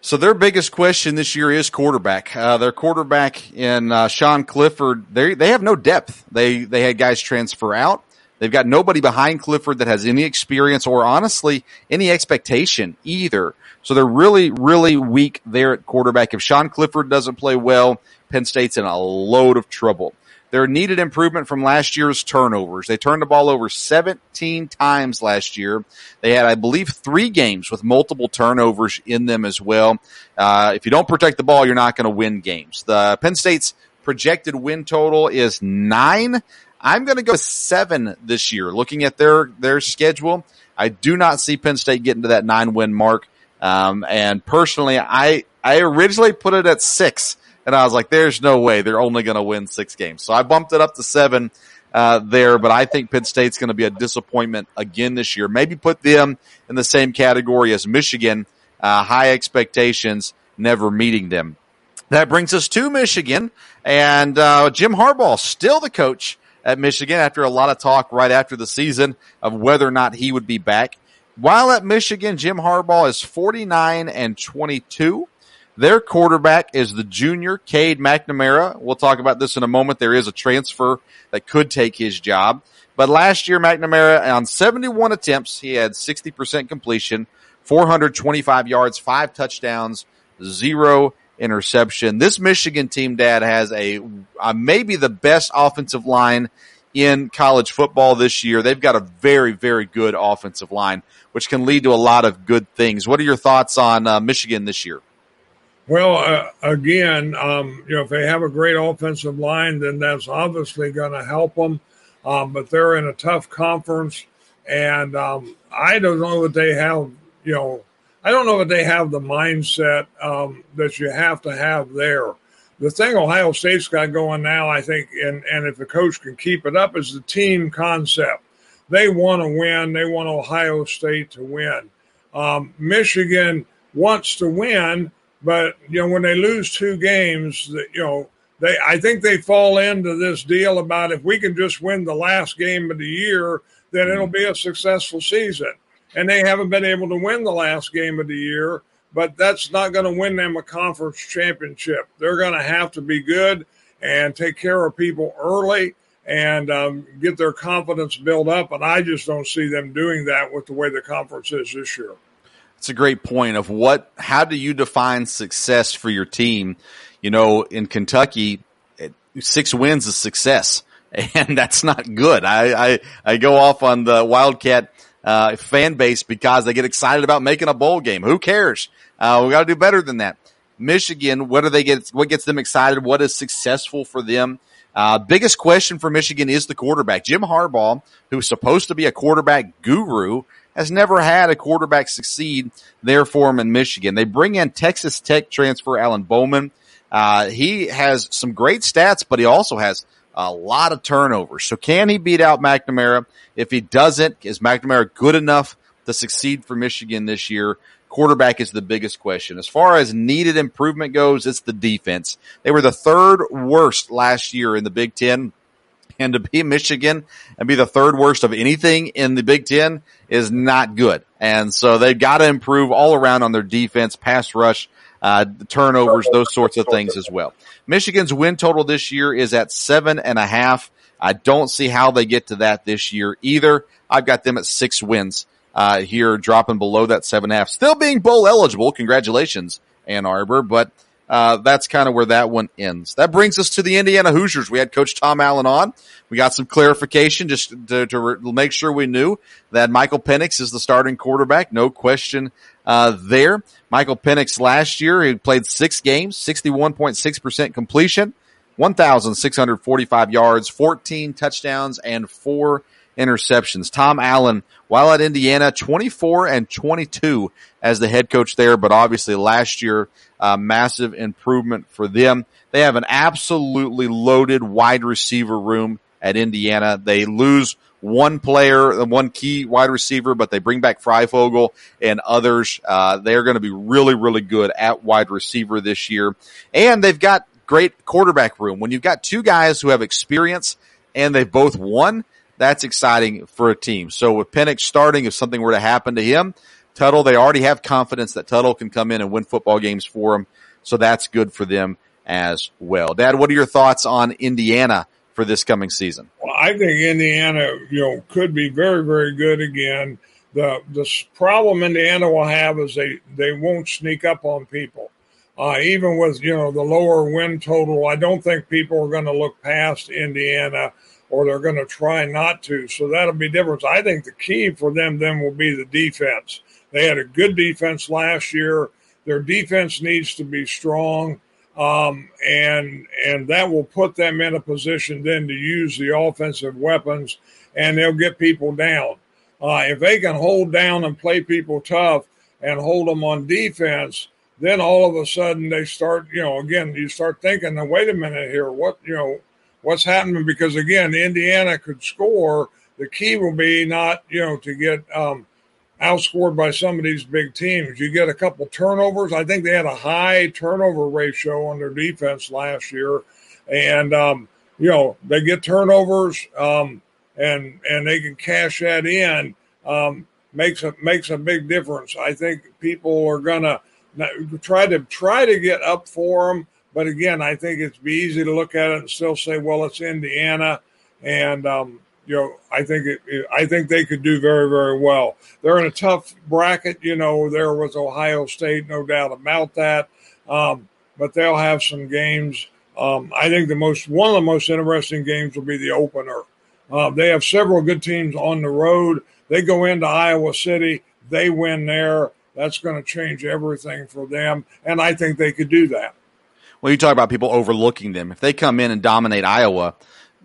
So their biggest question this year is quarterback. Uh, their quarterback in uh, Sean Clifford, they they have no depth. They they had guys transfer out. They've got nobody behind Clifford that has any experience or honestly any expectation either. So they're really really weak there at quarterback. If Sean Clifford doesn't play well, Penn State's in a load of trouble. There needed improvement from last year's turnovers. They turned the ball over 17 times last year. They had, I believe, three games with multiple turnovers in them as well. Uh, if you don't protect the ball, you're not going to win games. The Penn State's projected win total is nine. I'm going to go seven this year. Looking at their their schedule, I do not see Penn State getting to that nine win mark. Um, and personally, I I originally put it at six and I was like, there's no way they're only going to win six games. So I bumped it up to seven uh, there, but I think Penn State's going to be a disappointment again this year. Maybe put them in the same category as Michigan. Uh, high expectations, never meeting them. That brings us to Michigan, and uh, Jim Harbaugh still the coach at Michigan after a lot of talk right after the season of whether or not he would be back. While at Michigan, Jim Harbaugh is 49 and 22. Their quarterback is the junior Cade McNamara. We'll talk about this in a moment. There is a transfer that could take his job. But last year, McNamara on 71 attempts, he had 60% completion, 425 yards, five touchdowns, zero interception. This Michigan team, Dad, has a maybe the best offensive line in college football this year. They've got a very, very good offensive line, which can lead to a lot of good things. What are your thoughts on uh, Michigan this year? Well, uh, again, um, you know, if they have a great offensive line, then that's obviously going to help them. Um, but they're in a tough conference, and um, I don't know that they have, you know, I don't know that they have the mindset um, that you have to have there. The thing Ohio State's got going now, I think, and, and if the coach can keep it up, is the team concept. They want to win. They want Ohio State to win. Um, Michigan wants to win, but you know, when they lose two games, you know, they I think they fall into this deal about if we can just win the last game of the year, then it'll be a successful season. And they haven't been able to win the last game of the year, but that's not going to win them a conference championship. They're going to have to be good and take care of people early and um, get their confidence built up. And I just don't see them doing that with the way the conference is this year. It's a great point of what, how do you define success for your team? You know, in Kentucky, six wins is success [laughs] and that's not good. I, I, I go off on the Wildcat, uh, fan base because they get excited about making a bowl game. Who cares? Uh, we got to do better than that. Michigan, what do they get? What gets them excited? What is successful for them? Uh, biggest question for Michigan is the quarterback. Jim Harbaugh, who's supposed to be a quarterback guru, has never had a quarterback succeed there for him in Michigan. They bring in Texas Tech transfer Alan Bowman. Uh, he has some great stats, but he also has a lot of turnovers. So can he beat out McNamara? If he doesn't, is McNamara good enough to succeed for Michigan this year? Quarterback is the biggest question. As far as needed improvement goes, it's the defense. They were the third worst last year in the Big Ten and to be Michigan and be the third worst of anything in the Big Ten is not good. And so they've got to improve all around on their defense, pass rush, uh, turnovers, those sorts of things as well. Michigan's win total this year is at seven and a half. I don't see how they get to that this year either. I've got them at six wins, uh, here dropping below that seven and a half, still being bowl eligible. Congratulations, Ann Arbor, but uh, that's kind of where that one ends. That brings us to the Indiana Hoosiers. We had Coach Tom Allen on. We got some clarification just to, to re- make sure we knew that Michael Penix is the starting quarterback. No question uh, there. Michael Penix last year, he played six games, 61.6% completion, 1,645 yards, 14 touchdowns, and four interceptions. Tom Allen, while at Indiana, 24 and 22 as the head coach there, but obviously last year, uh, massive improvement for them. They have an absolutely loaded wide receiver room at Indiana. They lose one player, one key wide receiver, but they bring back Fryfogle and others. Uh, they're going to be really, really good at wide receiver this year. And they've got great quarterback room. When you've got two guys who have experience and they've both won, that's exciting for a team. So with Penix starting, if something were to happen to him, Tuttle, they already have confidence that Tuttle can come in and win football games for them. So that's good for them as well. Dad, what are your thoughts on Indiana for this coming season? Well, I think Indiana, you know, could be very, very good again. The the problem Indiana will have is they they won't sneak up on people. Uh, even with you know the lower win total, I don't think people are going to look past Indiana or they're going to try not to. So that'll be different. I think the key for them then will be the defense. They had a good defense last year. Their defense needs to be strong, um, and and that will put them in a position then to use the offensive weapons, and they'll get people down. Uh, if they can hold down and play people tough and hold them on defense, then all of a sudden they start, you know, again, you start thinking, now, wait a minute here, what, you know, what's happening? Because again, Indiana could score. The key will be not, you know, to get um, outscored by some of these big teams. You get a couple turnovers. I think they had a high turnover ratio on their defense last year, and um, you know they get turnovers, um, and and they can cash that in. Um, makes a makes a big difference. I think people are gonna try to try to get up for them, but again, I think it's be easy to look at it and still say, well, it's Indiana, and um, you know, I think it, I think they could do very, very well. They're in a tough bracket. You know, there was Ohio State, no doubt about that. Um, but they'll have some games. Um, I think the most one of the most interesting games will be the opener. Uh, they have several good teams on the road. They go into Iowa City, they win there. That's going to change everything for them, and I think they could do that. Well, you talk about people overlooking them. If they come in and dominate Iowa,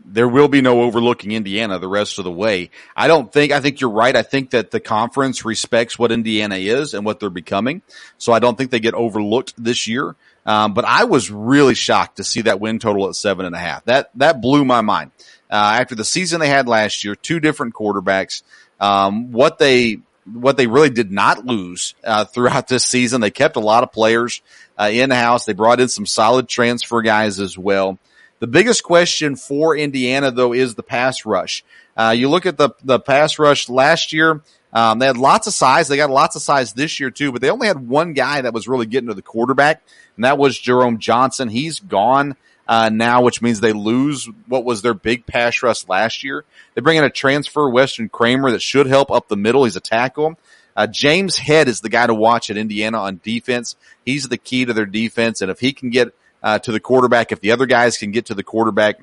there will be no overlooking Indiana the rest of the way. I don't think, I think you're right. I think that the conference respects what Indiana is and what they're becoming. So I don't think they get overlooked this year. Um, but I was really shocked to see that win total at seven and a half. That, that blew my mind. Uh, after the season they had last year, two different quarterbacks, um, what they, what they really did not lose, uh, throughout this season. They kept a lot of players, uh, in house. They brought in some solid transfer guys as well. The biggest question for Indiana, though, is the pass rush. Uh, you look at the, the pass rush last year, um, they had lots of size. They got lots of size this year too, but they only had one guy that was really getting to the quarterback, and that was Jerome Johnson. He's gone uh, now, which means they lose what was their big pass rush last year. They bring in a transfer, Weston Kramer, that should help up the middle. He's a tackle. Uh, James Head is the guy to watch at Indiana on defense. He's the key to their defense, and if he can get uh, to the quarterback. If the other guys can get to the quarterback,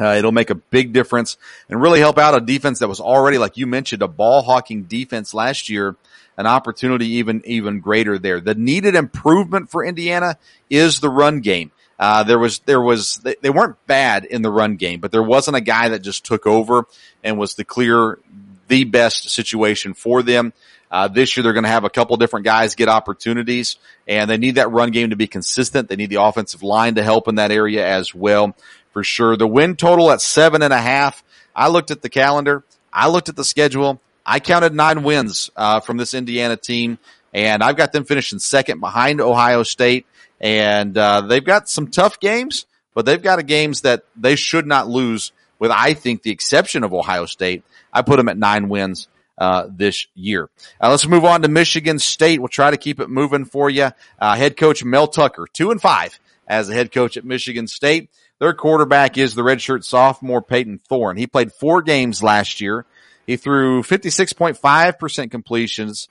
uh, it'll make a big difference and really help out a defense that was already, like you mentioned, a ball hawking defense last year. An opportunity even, even greater there. The needed improvement for Indiana is the run game. Uh, there was, there was, they, they weren't bad in the run game, but there wasn't a guy that just took over and was the clear, the best situation for them. Uh, this year they're going to have a couple different guys get opportunities and they need that run game to be consistent. They need the offensive line to help in that area as well for sure. The win total at seven and a half. I looked at the calendar. I looked at the schedule. I counted nine wins, uh, from this Indiana team and I've got them finishing second behind Ohio State and, uh, they've got some tough games, but they've got a games that they should not lose with, I think, the exception of Ohio State. I put them at nine wins uh, this year. Uh, let's move on to Michigan State. We'll try to keep it moving for you. Uh, head coach Mel Tucker, two and five as a head coach at Michigan State. Their quarterback is the redshirt sophomore Payton Thorne. He played four games last year. He threw 56.5% completions,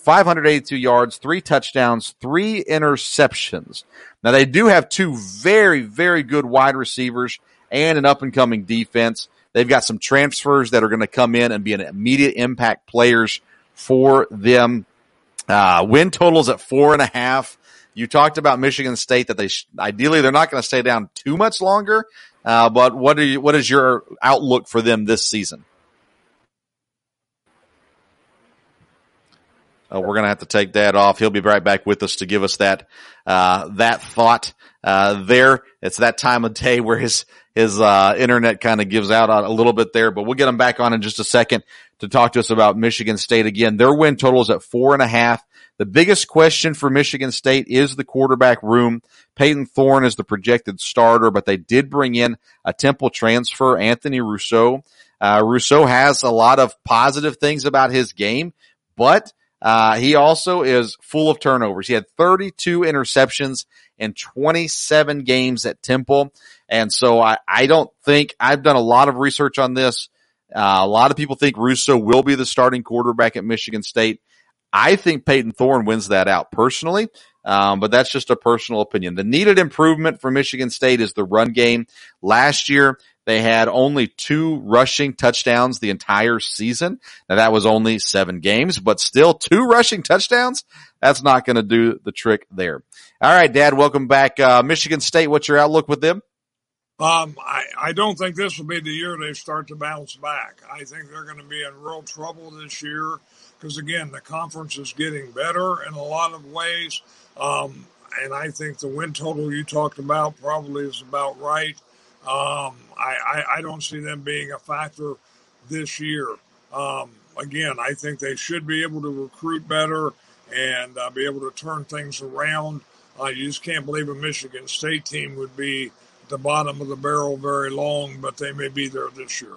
582 yards, three touchdowns, three interceptions. Now they do have two very, very good wide receivers and an up and coming defense. They've got some transfers that are going to come in and be an immediate impact players for them. Uh, win totals at four and a half. You talked about Michigan State that they sh- ideally they're not going to stay down too much longer. Uh, but what are you, what is your outlook for them this season? Uh, we're going to have to take that off. He'll be right back with us to give us that, uh, that thought, uh, there. It's that time of day where his, his, uh, internet kind of gives out a little bit there, but we'll get him back on in just a second to talk to us about Michigan State again. Their win total is at four and a half. The biggest question for Michigan State is the quarterback room. Payton Thorne is the projected starter, but they did bring in a Temple transfer, Anthony Russo. Uh, Russo has a lot of positive things about his game, but uh, he also is full of turnovers. He had 32 interceptions in 27 games at Temple. And so I, I don't think I've done a lot of research on this. Uh, a lot of people think Russo will be the starting quarterback at Michigan State. I think Payton Thorne wins that out personally. Um, but that's just a personal opinion. The needed improvement for Michigan State is the run game. Last year, they had only two rushing touchdowns the entire season. Now that was only seven games, but still two rushing touchdowns. That's not going to do the trick there. All right, Dad, welcome back. Uh, Michigan State, what's your outlook with them? Um, I, I don't think this will be the year they start to bounce back. I think they're going to be in real trouble this year because, again, the conference is getting better in a lot of ways. Um, and I think the win total you talked about probably is about right. Um, I, I, I, don't see them being a factor this year. Um, again, I think they should be able to recruit better and uh, be able to turn things around. Uh, you just can't believe a Michigan State team would be the bottom of the barrel very long, but they may be there this year.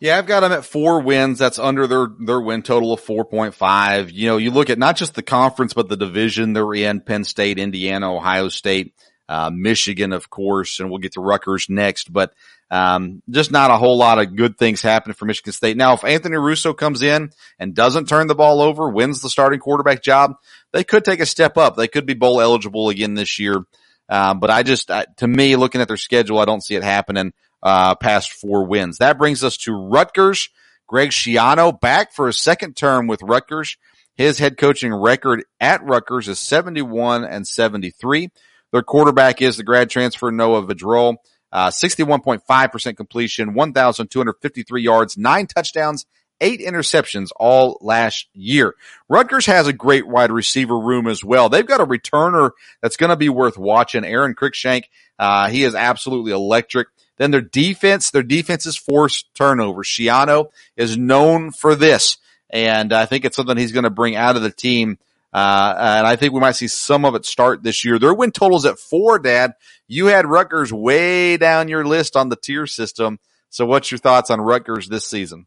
Yeah, I've got them at four wins. That's under their, their win total of 4.5. You know, you look at not just the conference, but the division they're in, Penn State, Indiana, Ohio State uh, Michigan, of course, and we'll get to Rutgers next, but um, just not a whole lot of good things happening for Michigan State. Now, if Anthony Russo comes in and doesn't turn the ball over, wins the starting quarterback job, they could take a step up. They could be bowl eligible again this year. Um, but I just, to me, looking at their schedule, I don't see it happening uh, past four wins. That brings us to Rutgers. Greg Schiano back for a second term with Rutgers. His head coaching record at Rutgers is 71 and 73. Their quarterback is the grad transfer Noah Vedral. Uh, 61.5% completion, 1,253 yards, nine touchdowns, eight interceptions all last year. Rutgers has a great wide receiver room as well. They've got a returner that's going to be worth watching. Aron Cruickshank. Uh, he is absolutely electric. Then their defense, their defense is forced turnovers. Schiano is known for this. And I think it's something he's going to bring out of the team uh, and I think we might see some of it start this year. Their win totals at four, Dad. You had Rutgers way down your list on the tier system. So what's your thoughts on Rutgers this season?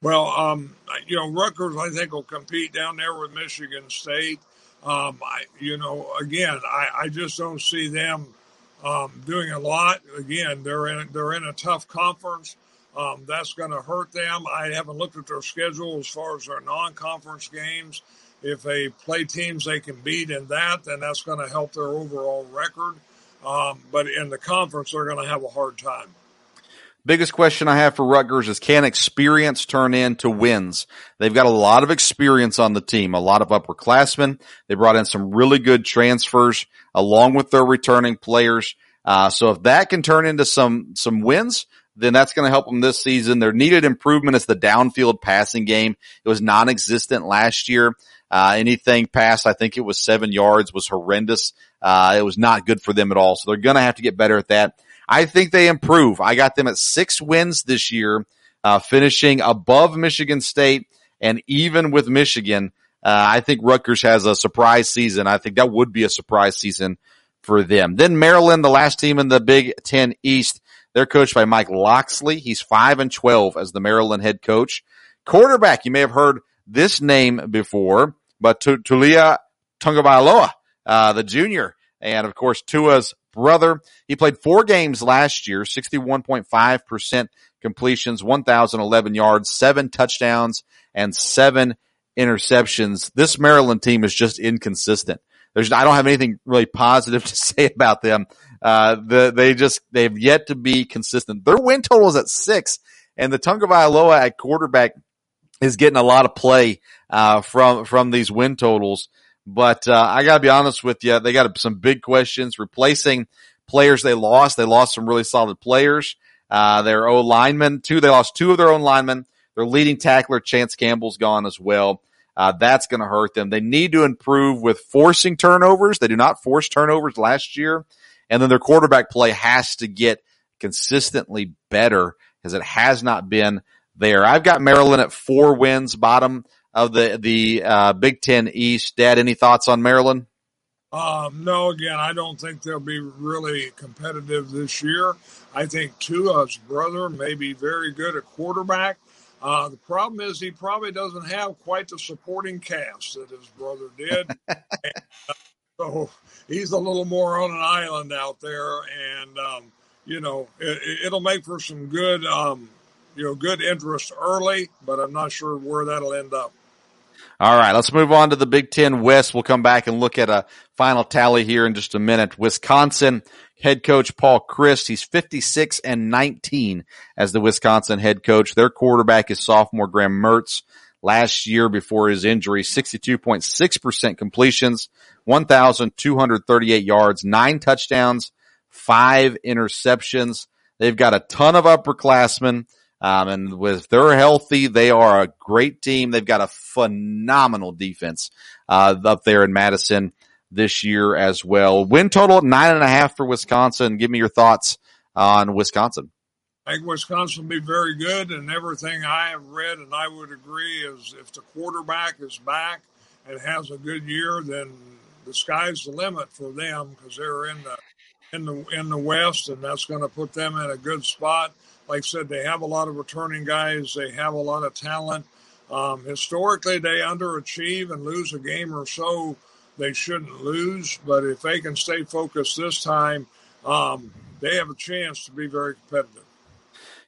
Well, um, you know, Rutgers, I think, will compete down there with Michigan State. Um, I, you know, again, I, I just don't see them um, doing a lot. Again, they're in they're in a tough conference. Um, that's going to hurt them. I haven't looked at their schedule as far as their non-conference games if they play teams they can beat in that, then that's going to help their overall record. Um, but in the conference, they're going to have a hard time. Biggest question I have for Rutgers is can experience turn into wins? They've got a lot of experience on the team, a lot of upperclassmen. They brought in some really good transfers along with their returning players. Uh, so if that can turn into some, some wins, then that's going to help them this season. Their needed improvement is the downfield passing game. It was non-existent last year. Uh, anything past, I think it was seven yards was horrendous. Uh, it was not good for them at all. So they're going to have to get better at that. I think they improve. I got them at six wins this year, uh, finishing above Michigan State and even with Michigan. Uh, I think Rutgers has a surprise season. I think that would be a surprise season for them. Then Maryland, the last team in the Big Ten East, they're coached by Mike Locksley. He's five and 12 as the Maryland head coach. Quarterback, you may have heard this name before, but Taulia Tagovailoa, uh, the junior, and of course Tua's brother. He played four games last year, 61.5% completions, 1,011 yards, seven touchdowns, and seven interceptions. This Maryland team is just inconsistent. There's, I don't have anything really positive [laughs] to say about them. Uh, the, they just, they've yet to be consistent. Their win total is at six and the Tagovailoa at quarterback is getting a lot of play uh, from from these win totals. But uh, I got to be honest with you, they got some big questions replacing players they lost. They lost some really solid players. Uh, their O linemen, too. They lost two of their O linemen. Their leading tackler, Chance Campbell's gone as well. Uh, that's going to hurt them. They need to improve with forcing turnovers. They do not force turnovers last year. And then their quarterback play has to get consistently better as it has not been there. I've got Maryland at four wins, bottom of the the uh, Big Ten East. Dad, any thoughts on Maryland? Um, no, again, I don't think they'll be really competitive this year. I think Tua's brother may be very good at quarterback. Uh, the problem is he probably doesn't have quite the supporting cast that his brother did. [laughs] and, uh, so he's a little more on an island out there, and um, you know it, will make for some good, um, you know, good interest early. But I'm not sure where that'll end up. All right, let's move on to the Big Ten West. We'll come back and look at a final tally here in just a minute. Wisconsin head coach Paul Chryst, he's 56 and 19 as the Wisconsin head coach. Their quarterback is sophomore Graham Mertz. Last year before his injury, 62.6% completions, 1,238 yards, nine touchdowns, five interceptions. They've got a ton of upperclassmen. Um, and with they're healthy, they are a great team. They've got a phenomenal defense, uh, up there in Madison this year as well. Win total nine and a half for Wisconsin. Give me your thoughts on Wisconsin. I think Wisconsin will be very good, and everything I have read, and I would agree, is if the quarterback is back and has a good year, then the sky's the limit for them because they're in the in the in the West, and that's going to put them in a good spot like I said, they have a lot of returning guys. They have a lot of talent. Um, historically, they underachieve and lose a game or so they shouldn't lose. But if they can stay focused this time, um, they have a chance to be very competitive.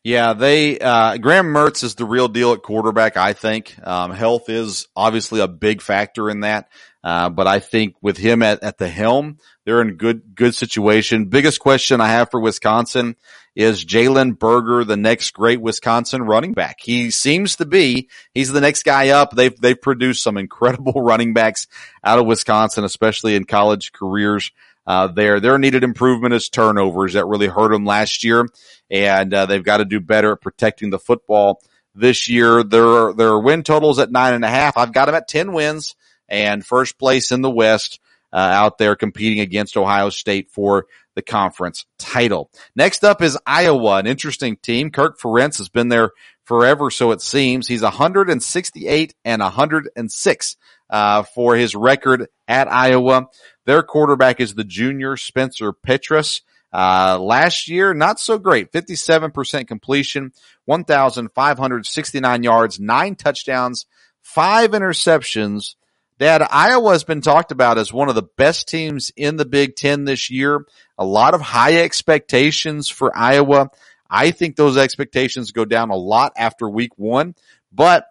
Yeah, they uh, Graham Mertz is the real deal at quarterback. I think um, health is obviously a big factor in that. Uh, but I think with him at, at the helm, they're in good good situation. Biggest question I have for Wisconsin is Jalen Berger the next great Wisconsin running back? He seems to be. He's the next guy up. They've they've produced some incredible [laughs] running backs out of Wisconsin, especially in college careers. Uh, there, their needed improvement is turnovers that really hurt them last year, and uh, they've got to do better at protecting the football this year. Their their win totals at nine and a half. I've got them at ten wins and first place in the West. Uh, out there competing against Ohio State for the conference title. Next up is Iowa, an interesting team. Kirk Ferentz has been there forever, so it seems. He's 168 and 106 uh, for his record at Iowa. Their quarterback is the junior Spencer Petras. Uh, last year, not so great. 57% completion, 1,569 yards, nine touchdowns, five interceptions, Dad, Iowa has been talked about as one of the best teams in the Big Ten this year. A lot of high expectations for Iowa. I think those expectations go down a lot after week one, but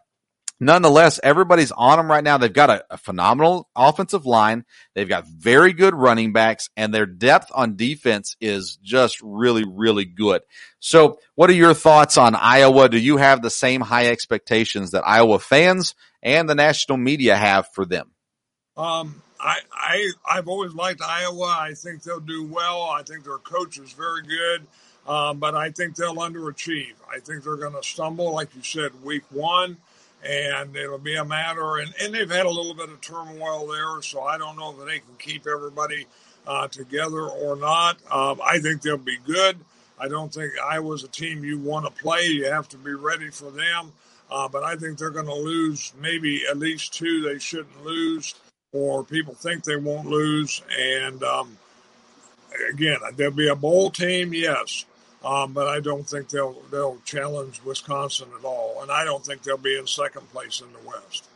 nonetheless, everybody's on them right now. They've got a, a, phenomenal offensive line. They've got very good running backs and their depth on defense is just really, really good. So what are your thoughts on Iowa? Do you have the same high expectations that Iowa fans and the national media have for them? Um, I, I, I've always liked Iowa. I think they'll do well. I think their coach is very good. Um, but I think they'll underachieve. I think they're going to stumble, like you said, week one, and it'll be a matter. And, and they've had a little bit of turmoil there, so I don't know that they can keep everybody uh, together or not. Um, I think they'll be good. I don't think Iowa's a team you want to play. You have to be ready for them. Uh, but I think they're going to lose maybe at least two they shouldn't lose, or people think they won't lose. And um, again, there'll be a bowl team, yes, um, but I don't think they'll they'll challenge Wisconsin at all, and I don't think they'll be in second place in the West.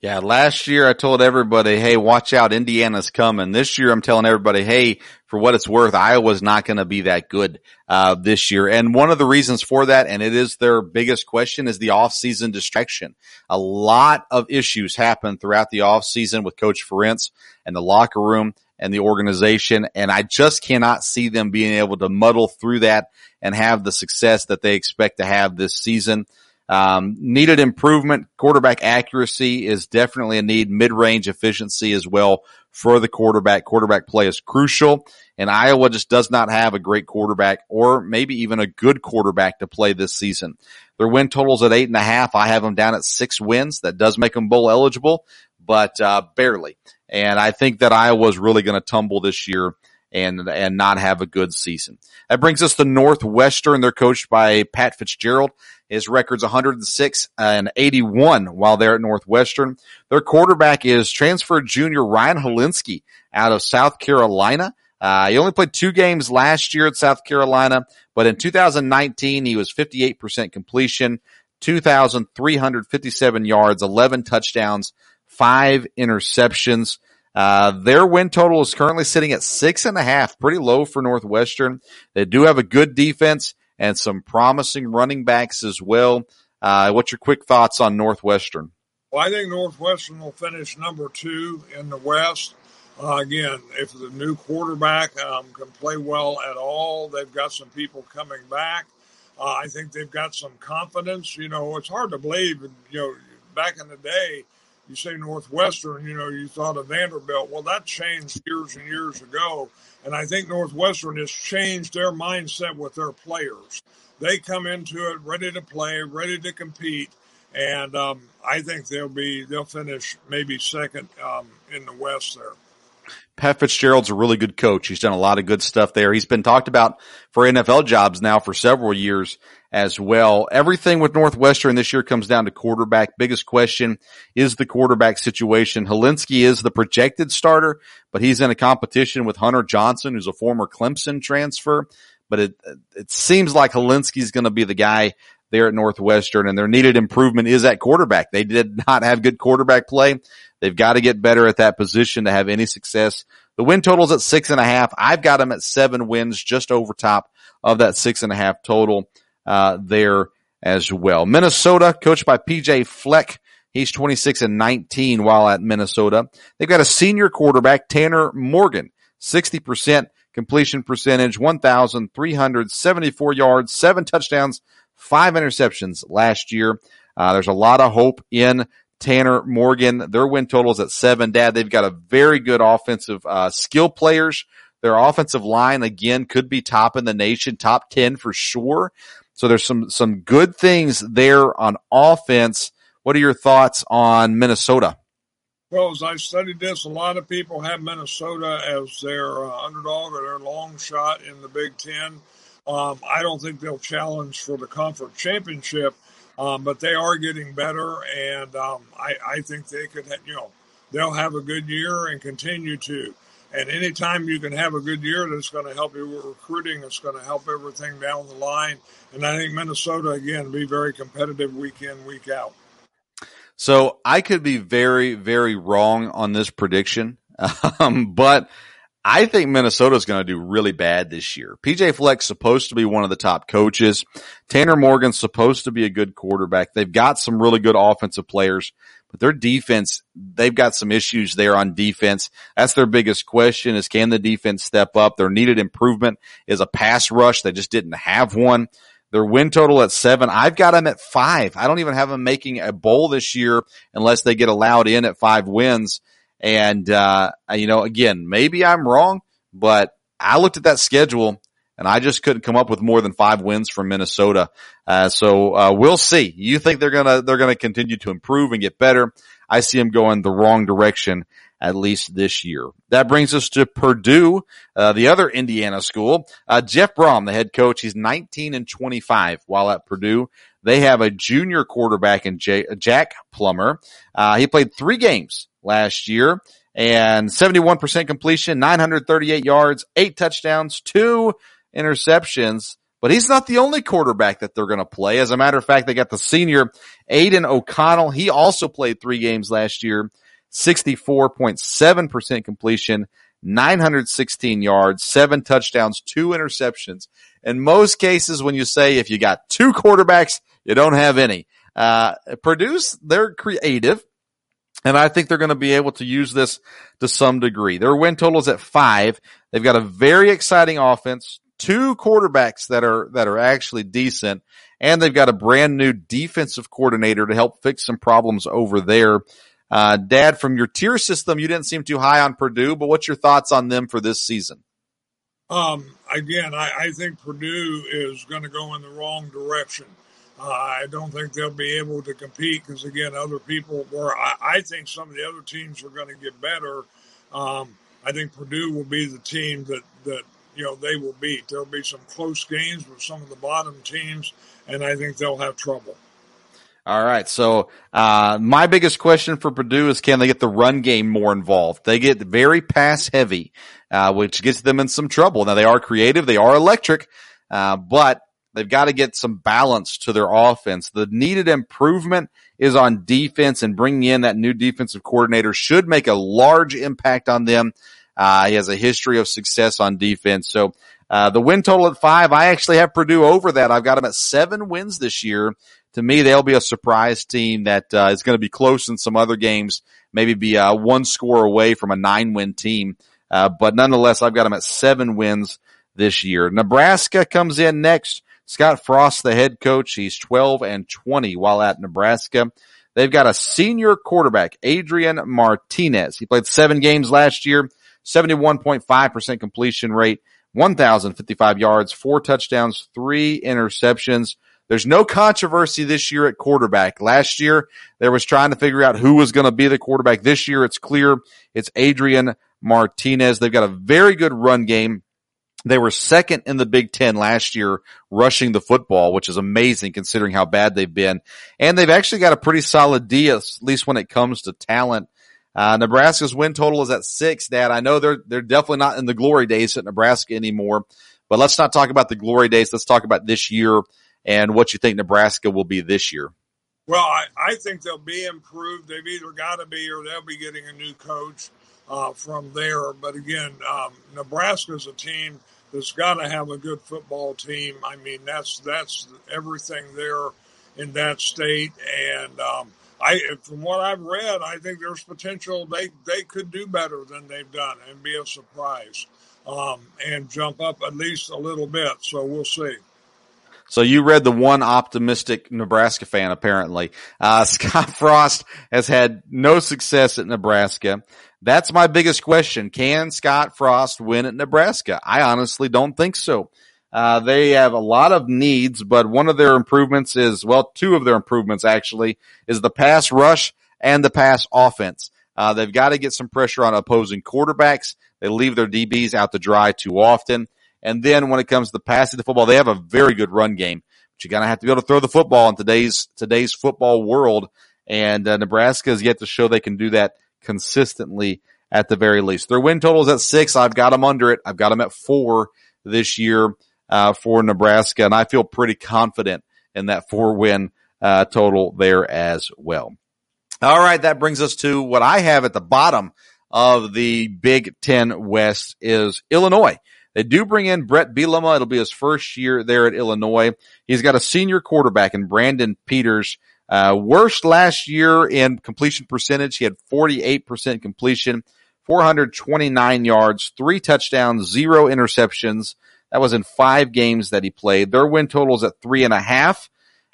Yeah, last year I told everybody, hey, watch out, Indiana's coming. This year I'm telling everybody, hey, for what it's worth, Iowa's not going to be that good uh, this year. And one of the reasons for that, and it is their biggest question, is the offseason distraction. A lot of issues happen throughout the offseason with Coach Ferentz and the locker room and the organization. And I just cannot see them being able to muddle through that and have the success that they expect to have this season. Um, needed improvement. Quarterback accuracy is definitely a need. Mid-range efficiency as well for the quarterback. Quarterback play is crucial and Iowa just does not have a great quarterback or maybe even a good quarterback to play this season. Their win totals at eight and a half. I have them down at six wins. That does make them bowl eligible, but, uh, barely. And I think that Iowa's really going to tumble this year and and not have a good season. That brings us to Northwestern. They're coached by Pat Fitzgerald. His record's 106 and 81 while they're at Northwestern. Their quarterback is transferred junior Ryan Hilinski out of South Carolina. Uh, he only played two games last year at South Carolina, but in 2019 he was 58% completion, 2,357 yards, 11 touchdowns, five interceptions. Uh, their win total is currently sitting at six and a half, pretty low for Northwestern. They do have a good defense and some promising running backs as well. Uh, what's your quick thoughts on Northwestern? Well, I think Northwestern will finish number two in the West. Uh, again, if the new quarterback um, can play well at all, they've got some people coming back. Uh, I think they've got some confidence. You know, it's hard to believe. You know, back in the day, you say Northwestern, you know, you thought of Vanderbilt. Well, that changed years and years ago. And I think Northwestern has changed their mindset with their players. They come into it ready to play, ready to compete. And um, I think they'll be, they'll finish maybe second um, in the West there. Pat Fitzgerald's a really good coach. He's done a lot of good stuff there. He's been talked about for NFL jobs now for several years as well. Everything with Northwestern this year comes down to quarterback. Biggest question is the quarterback situation. Hilinski is the projected starter, but he's in a competition with Hunter Johnson, who's a former Clemson transfer. But it, it seems like Hilinski's going to be the guy there at Northwestern and their needed improvement is at quarterback. They did not have good quarterback play. They've got to get better at that position to have any success. The win total's at six and a half. I've got them at seven wins, just over top of that six and a half total, uh, there as well. Minnesota, coached by PJ Fleck. He's 26 and 19 while at Minnesota. They've got a senior quarterback, Tanner Morgan, 60% completion percentage, 1,374 yards, seven touchdowns, five interceptions last year. Uh, there's a lot of hope in Tanner Morgan. Their win total is at seven. Dad, they've got a very good offensive uh, skill players. Their offensive line again could be top in the nation, top ten for sure. So there's some some good things there on offense. What are your thoughts on Minnesota? Well, as I studied this, a lot of people have Minnesota as their uh, underdog or their long shot in the Big Ten. Um, I don't think they'll challenge for the conference championship, um, but they are getting better, and um, I, I, think they could, you know, they'll have a good year and continue to. And anytime you can have a good year, that's going to help you with recruiting. It's going to help everything down the line. And I think Minnesota again be very competitive week in, week out. So I could be very, very wrong on this prediction, [laughs] um, but I think Minnesota is going to do really bad this year. PJ Fleck's supposed to be one of the top coaches. Tanner Morgan's supposed to be a good quarterback. They've got some really good offensive players, but their defense, they've got some issues there on defense. That's their biggest question is can the defense step up? Their needed improvement is a pass rush. They just didn't have one. Their win total at seven. I've got them at five. I don't even have them making a bowl this year unless they get allowed in at five wins. And, uh, you know, again, maybe I'm wrong, but I looked at that schedule and I just couldn't come up with more than five wins from Minnesota. Uh, so, uh, we'll see. You think they're gonna, they're gonna continue to improve and get better. I see them going the wrong direction at least this year. That brings us to Purdue, uh, the other Indiana school. Uh, Jeff Brohm, the head coach, he's 19 and 25 while at Purdue. They have a junior quarterback in J- Jack Plummer. Uh, he played three games last year and 71% completion, 938 yards, eight touchdowns, two interceptions. But he's not the only quarterback that they're going to play. As a matter of fact, they got the senior Aidan O'Connell. He also played three games last year, 64.7% completion, 916 yards, seven touchdowns, two interceptions. In most cases, when you say if you got two quarterbacks, you don't have any. Uh, Purdue's, they're creative. And I think they're going to be able to use this to some degree. Their win total is at five. They've got a very exciting offense, two quarterbacks that are, that are actually decent, and they've got a brand new defensive coordinator to help fix some problems over there. Uh, Dad, from your tier system, you didn't seem too high on Purdue, but what's your thoughts on them for this season? Um, again, I, I think Purdue is going to go in the wrong direction. I don't think they'll be able to compete because, again, other people were. I, I, think some of the other teams are going to get better. Um, I think Purdue will be the team that, that, you know, they will beat. There'll be some close games with some of the bottom teams, and I think they'll have trouble. All right. So, uh, my biggest question for Purdue is can they get the run game more involved? They get very pass heavy, uh, which gets them in some trouble. Now they are creative. They are electric, uh, but they've got to get some balance to their offense. The needed improvement is on defense and bringing in that new defensive coordinator should make a large impact on them. Uh, he has a history of success on defense. So, uh, the win total at five, I actually have Purdue over that. I've got them at seven wins this year to me, they'll be a surprise team that uh, is going to be close in some other games, maybe be uh, one score away from a nine win team. Uh, but nonetheless, I've got them at seven wins this year. Nebraska comes in next. Scott Frost, the head coach, he's 12 and 20 while at Nebraska. They've got a senior quarterback, Adrian Martinez. He played seven games last year, 71.5% completion rate, 1,055 yards, four touchdowns, three interceptions. There's no controversy this year at quarterback. Last year, there was trying to figure out who was going to be the quarterback. This year, it's clear it's Adrian Martinez. They've got a very good run game. They were second in the Big Ten last year rushing the football, which is amazing considering how bad they've been. And they've actually got a pretty solid D, at least when it comes to talent. Uh, Nebraska's win total is at six, Dad. I know they're, they're definitely not in the glory days at Nebraska anymore, but let's not talk about the glory days. Let's talk about this year and what you think Nebraska will be this year. Well, I, I think they'll be improved. They've either got to be or they'll be getting a new coach uh, from there. But again, um, Nebraska's a team that's got to have a good football team. I mean, that's that's everything there in that state. And um, I, from what I've read, I think there's potential they they could do better than they've done and be a surprise um, and jump up at least a little bit. So we'll see. So you read the one optimistic Nebraska fan, apparently. Uh, [laughs] Scott Frost has had no success at Nebraska. That's my biggest question. Can Scott Frost win at Nebraska? I honestly don't think so. Uh, they have a lot of needs, but one of their improvements is, well, two of their improvements actually is the pass rush and the pass offense. Uh, they've got to get some pressure on opposing quarterbacks. They leave their DBs out to dry too often. And then when it comes to passing the football, they have a very good run game, but you're going to have to be able to throw the football in today's, today's football world. And uh, Nebraska has yet to show they can do that consistently at the very least. Their win total is at six. I've got them under it. I've got them at four this year, uh, for Nebraska. And I feel pretty confident in that four win, uh, total there as well. All right. That brings us to what I have at the bottom of the Big Ten West is Illinois. They do bring in Bret Bielema. It'll be his first year there at Illinois. He's got a senior quarterback in Brandon Peters. Uh, worst last year in completion percentage. He had 48% completion, 429 yards, three touchdowns, zero interceptions. That was in five games that he played. Their win totals at three and a half.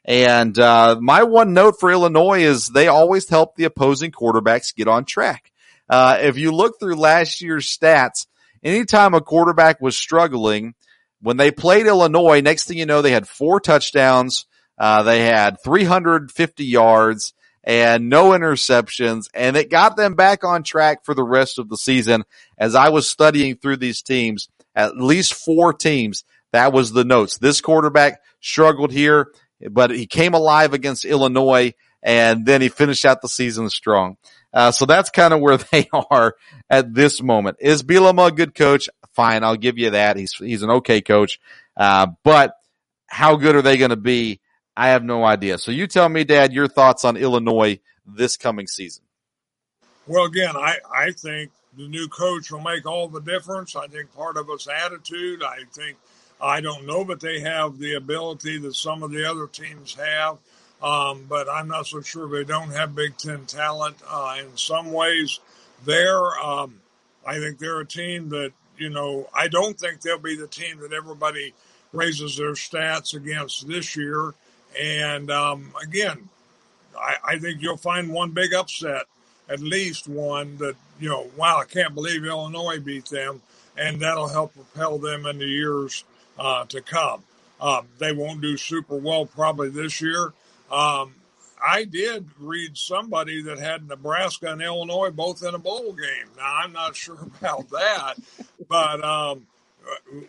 And, uh, my one note for Illinois is they always help the opposing quarterbacks get on track. Uh, if you look through last year's stats, anytime a quarterback was struggling, when they played Illinois, next thing you know, they had four touchdowns. Uh, they had 350 yards and no interceptions and it got them back on track for the rest of the season. As I was studying through these teams, at least four teams, that was the notes. This quarterback struggled here, but he came alive against Illinois and then he finished out the season strong. Uh, so that's kind of where [laughs] they are at this moment. Is Bielema a good coach? Fine. I'll give you that. He's, he's an okay coach. Uh, but how good are they going to be? I have no idea. So you tell me, Dad, your thoughts on Illinois this coming season. Well, again, I, I think the new coach will make all the difference. I think part of it's attitude. I think, I don't know, but they have the ability that some of the other teams have. Um, but I'm not so sure they don't have Big Ten talent. Uh, in some ways, they're, um, I think they're a team that, you know, I don't think they'll be the team that everybody raises their stats against this year. And um, again, I, I think you'll find one big upset, at least one that, you know, wow, I can't believe Illinois beat them. And that'll help propel them in the years uh, to come. Um, they won't do super well probably this year, um, I did read somebody that had Nebraska and Illinois both in a bowl game. Now I'm not [laughs] sure about that, but um,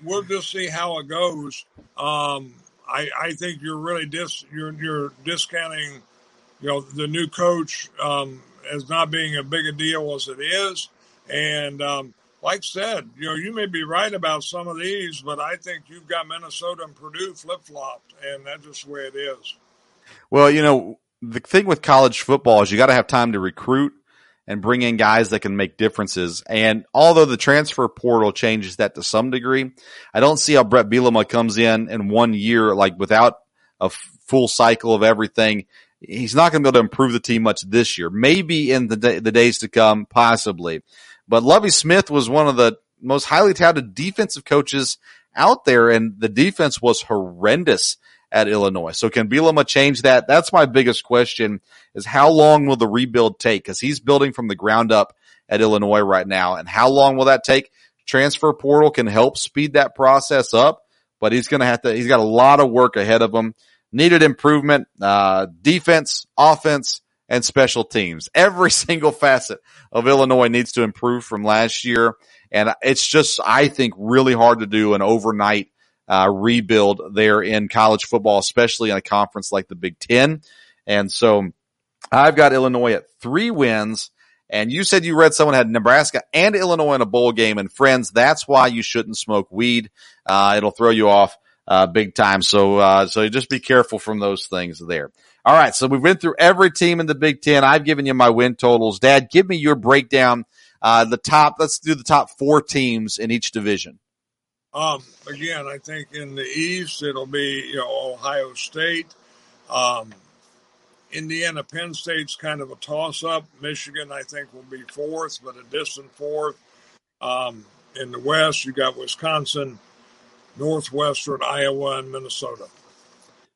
we'll just see how it goes. Um, I, I, think you're really dis you're, you're discounting you know, the new coach um, as not being a big a deal as it is. And um, like said, you know, you may be right about some of these, but I think you've got Minnesota and Purdue flip flopped, and that's just the way it is. Well, you know, the thing with college football is you got to have time to recruit and bring in guys that can make differences. And although the transfer portal changes that to some degree, I don't see how Bret Bielema comes in in one year, like without a full cycle of everything. He's not going to be able to improve the team much this year. Maybe in the, the days to come, possibly. But Lovie Smith was one of the most highly touted defensive coaches out there, and the defense was horrendous at Illinois. So can Bielema change that? That's my biggest question is how long will the rebuild take? Cause he's building from the ground up at Illinois right now. And how long will that take? Transfer portal can help speed that process up, but he's going to have to, he's got a lot of work ahead of him. Needed improvement, uh, defense, offense, and special teams. [laughs] Every single facet of Illinois needs to improve from last year. And it's just, I think, really hard to do an overnight uh, rebuild there in college football, especially in a conference like the Big Ten. And so I've got Illinois at three wins. And you said you read someone had Nebraska and Illinois in a bowl game. And friends, that's why you shouldn't smoke weed. Uh, it'll throw you off, uh, big time. So, uh, so just be careful from those things there. All right. So we've been through every team in the Big Ten. I've given you my win totals. Dad, give me your breakdown. Uh, the top, let's do the top four teams in each division. Um, again, I think in the East it'll be you know Ohio State, um, Indiana, Penn State's kind of a toss-up. Michigan, I think, will be fourth, but a distant fourth. Um, in the West, you got Wisconsin, Northwestern, Iowa, and Minnesota.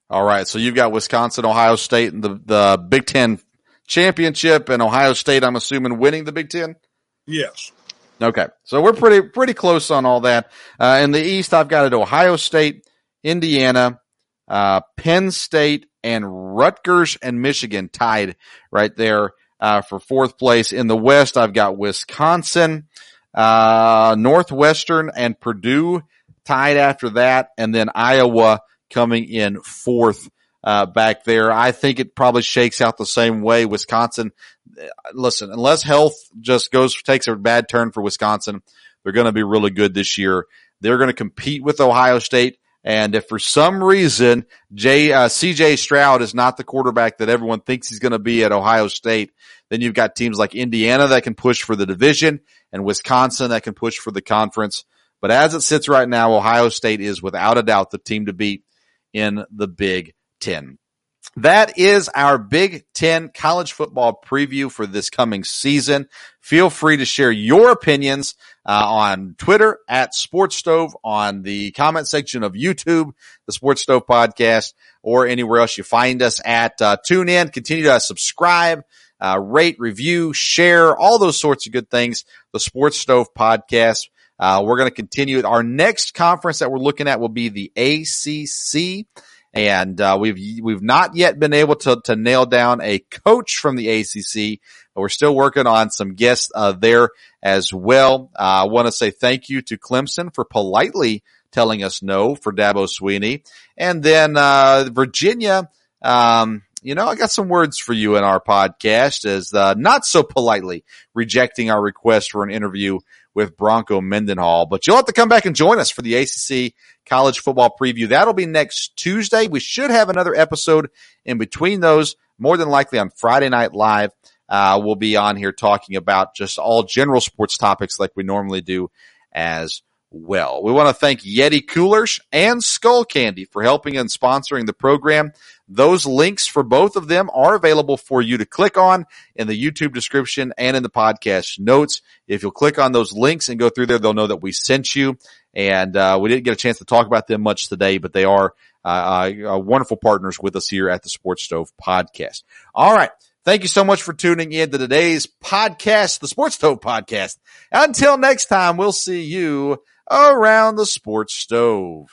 All right, so you've got Wisconsin, Ohio State, and the the Big Ten championship, and Ohio State. I'm assuming winning the Big Ten. Yes. Okay, so we're pretty pretty close on all that. Uh, in the East, I've got it Ohio State, Indiana, uh, Penn State, and Rutgers and Michigan tied right there uh, for fourth place. In the West, I've got Wisconsin, uh, Northwestern, and Purdue tied after that, and then Iowa coming in fourth uh, back there. I think it probably shakes out the same way. Wisconsin, listen, unless health just goes, takes a bad turn for Wisconsin, they're going to be really good this year. They're going to compete with Ohio State. And if for some reason J, uh, CJ Stroud is not the quarterback that everyone thinks he's going to be at Ohio State, then you've got teams like Indiana that can push for the division and Wisconsin that can push for the conference. But as it sits right now, Ohio State is without a doubt the team to beat in the Big 10. That is our Big Ten college football preview for this coming season. Feel free to share your opinions uh, on Twitter at Sports Stove, on the comment section of YouTube, the Sports Stove Podcast, or anywhere else you find us at. Uh, tune in, continue to subscribe, uh, rate, review, share, all those sorts of good things. The Sports Stove Podcast. Uh, we're going to continue. Our next conference that we're looking at will be the ACC and uh, we've we've not yet been able to to nail down a coach from the ACC, but we're still working on some guests uh, there as well. Uh, I want to say thank you to Clemson for politely telling us no for Dabo Swinney, and then uh, Virginia. Um, you know, I got some words for you in our podcast as uh, not so politely rejecting our request for an interview with Bronco Mendenhall. But you'll have to come back and join us for the ACC college football preview. That'll be next Tuesday. We should have another episode in between those, more than likely on Friday Night Live. Uh, we'll be on here talking about just all general sports topics like we normally do as well. We want to thank Yeti Coolers and Skull Candy for helping and sponsoring the program. Those links for both of them are available for you to click on in the YouTube description and in the podcast notes. If you'll click on those links and go through there, they'll know that we sent you. And uh, we didn't get a chance to talk about them much today, but they are uh, uh, wonderful partners with us here at the Sports Stove Podcast. All right. Thank you so much for tuning in to today's podcast, the Sports Stove Podcast. Until next time, we'll see you around the Sports Stove.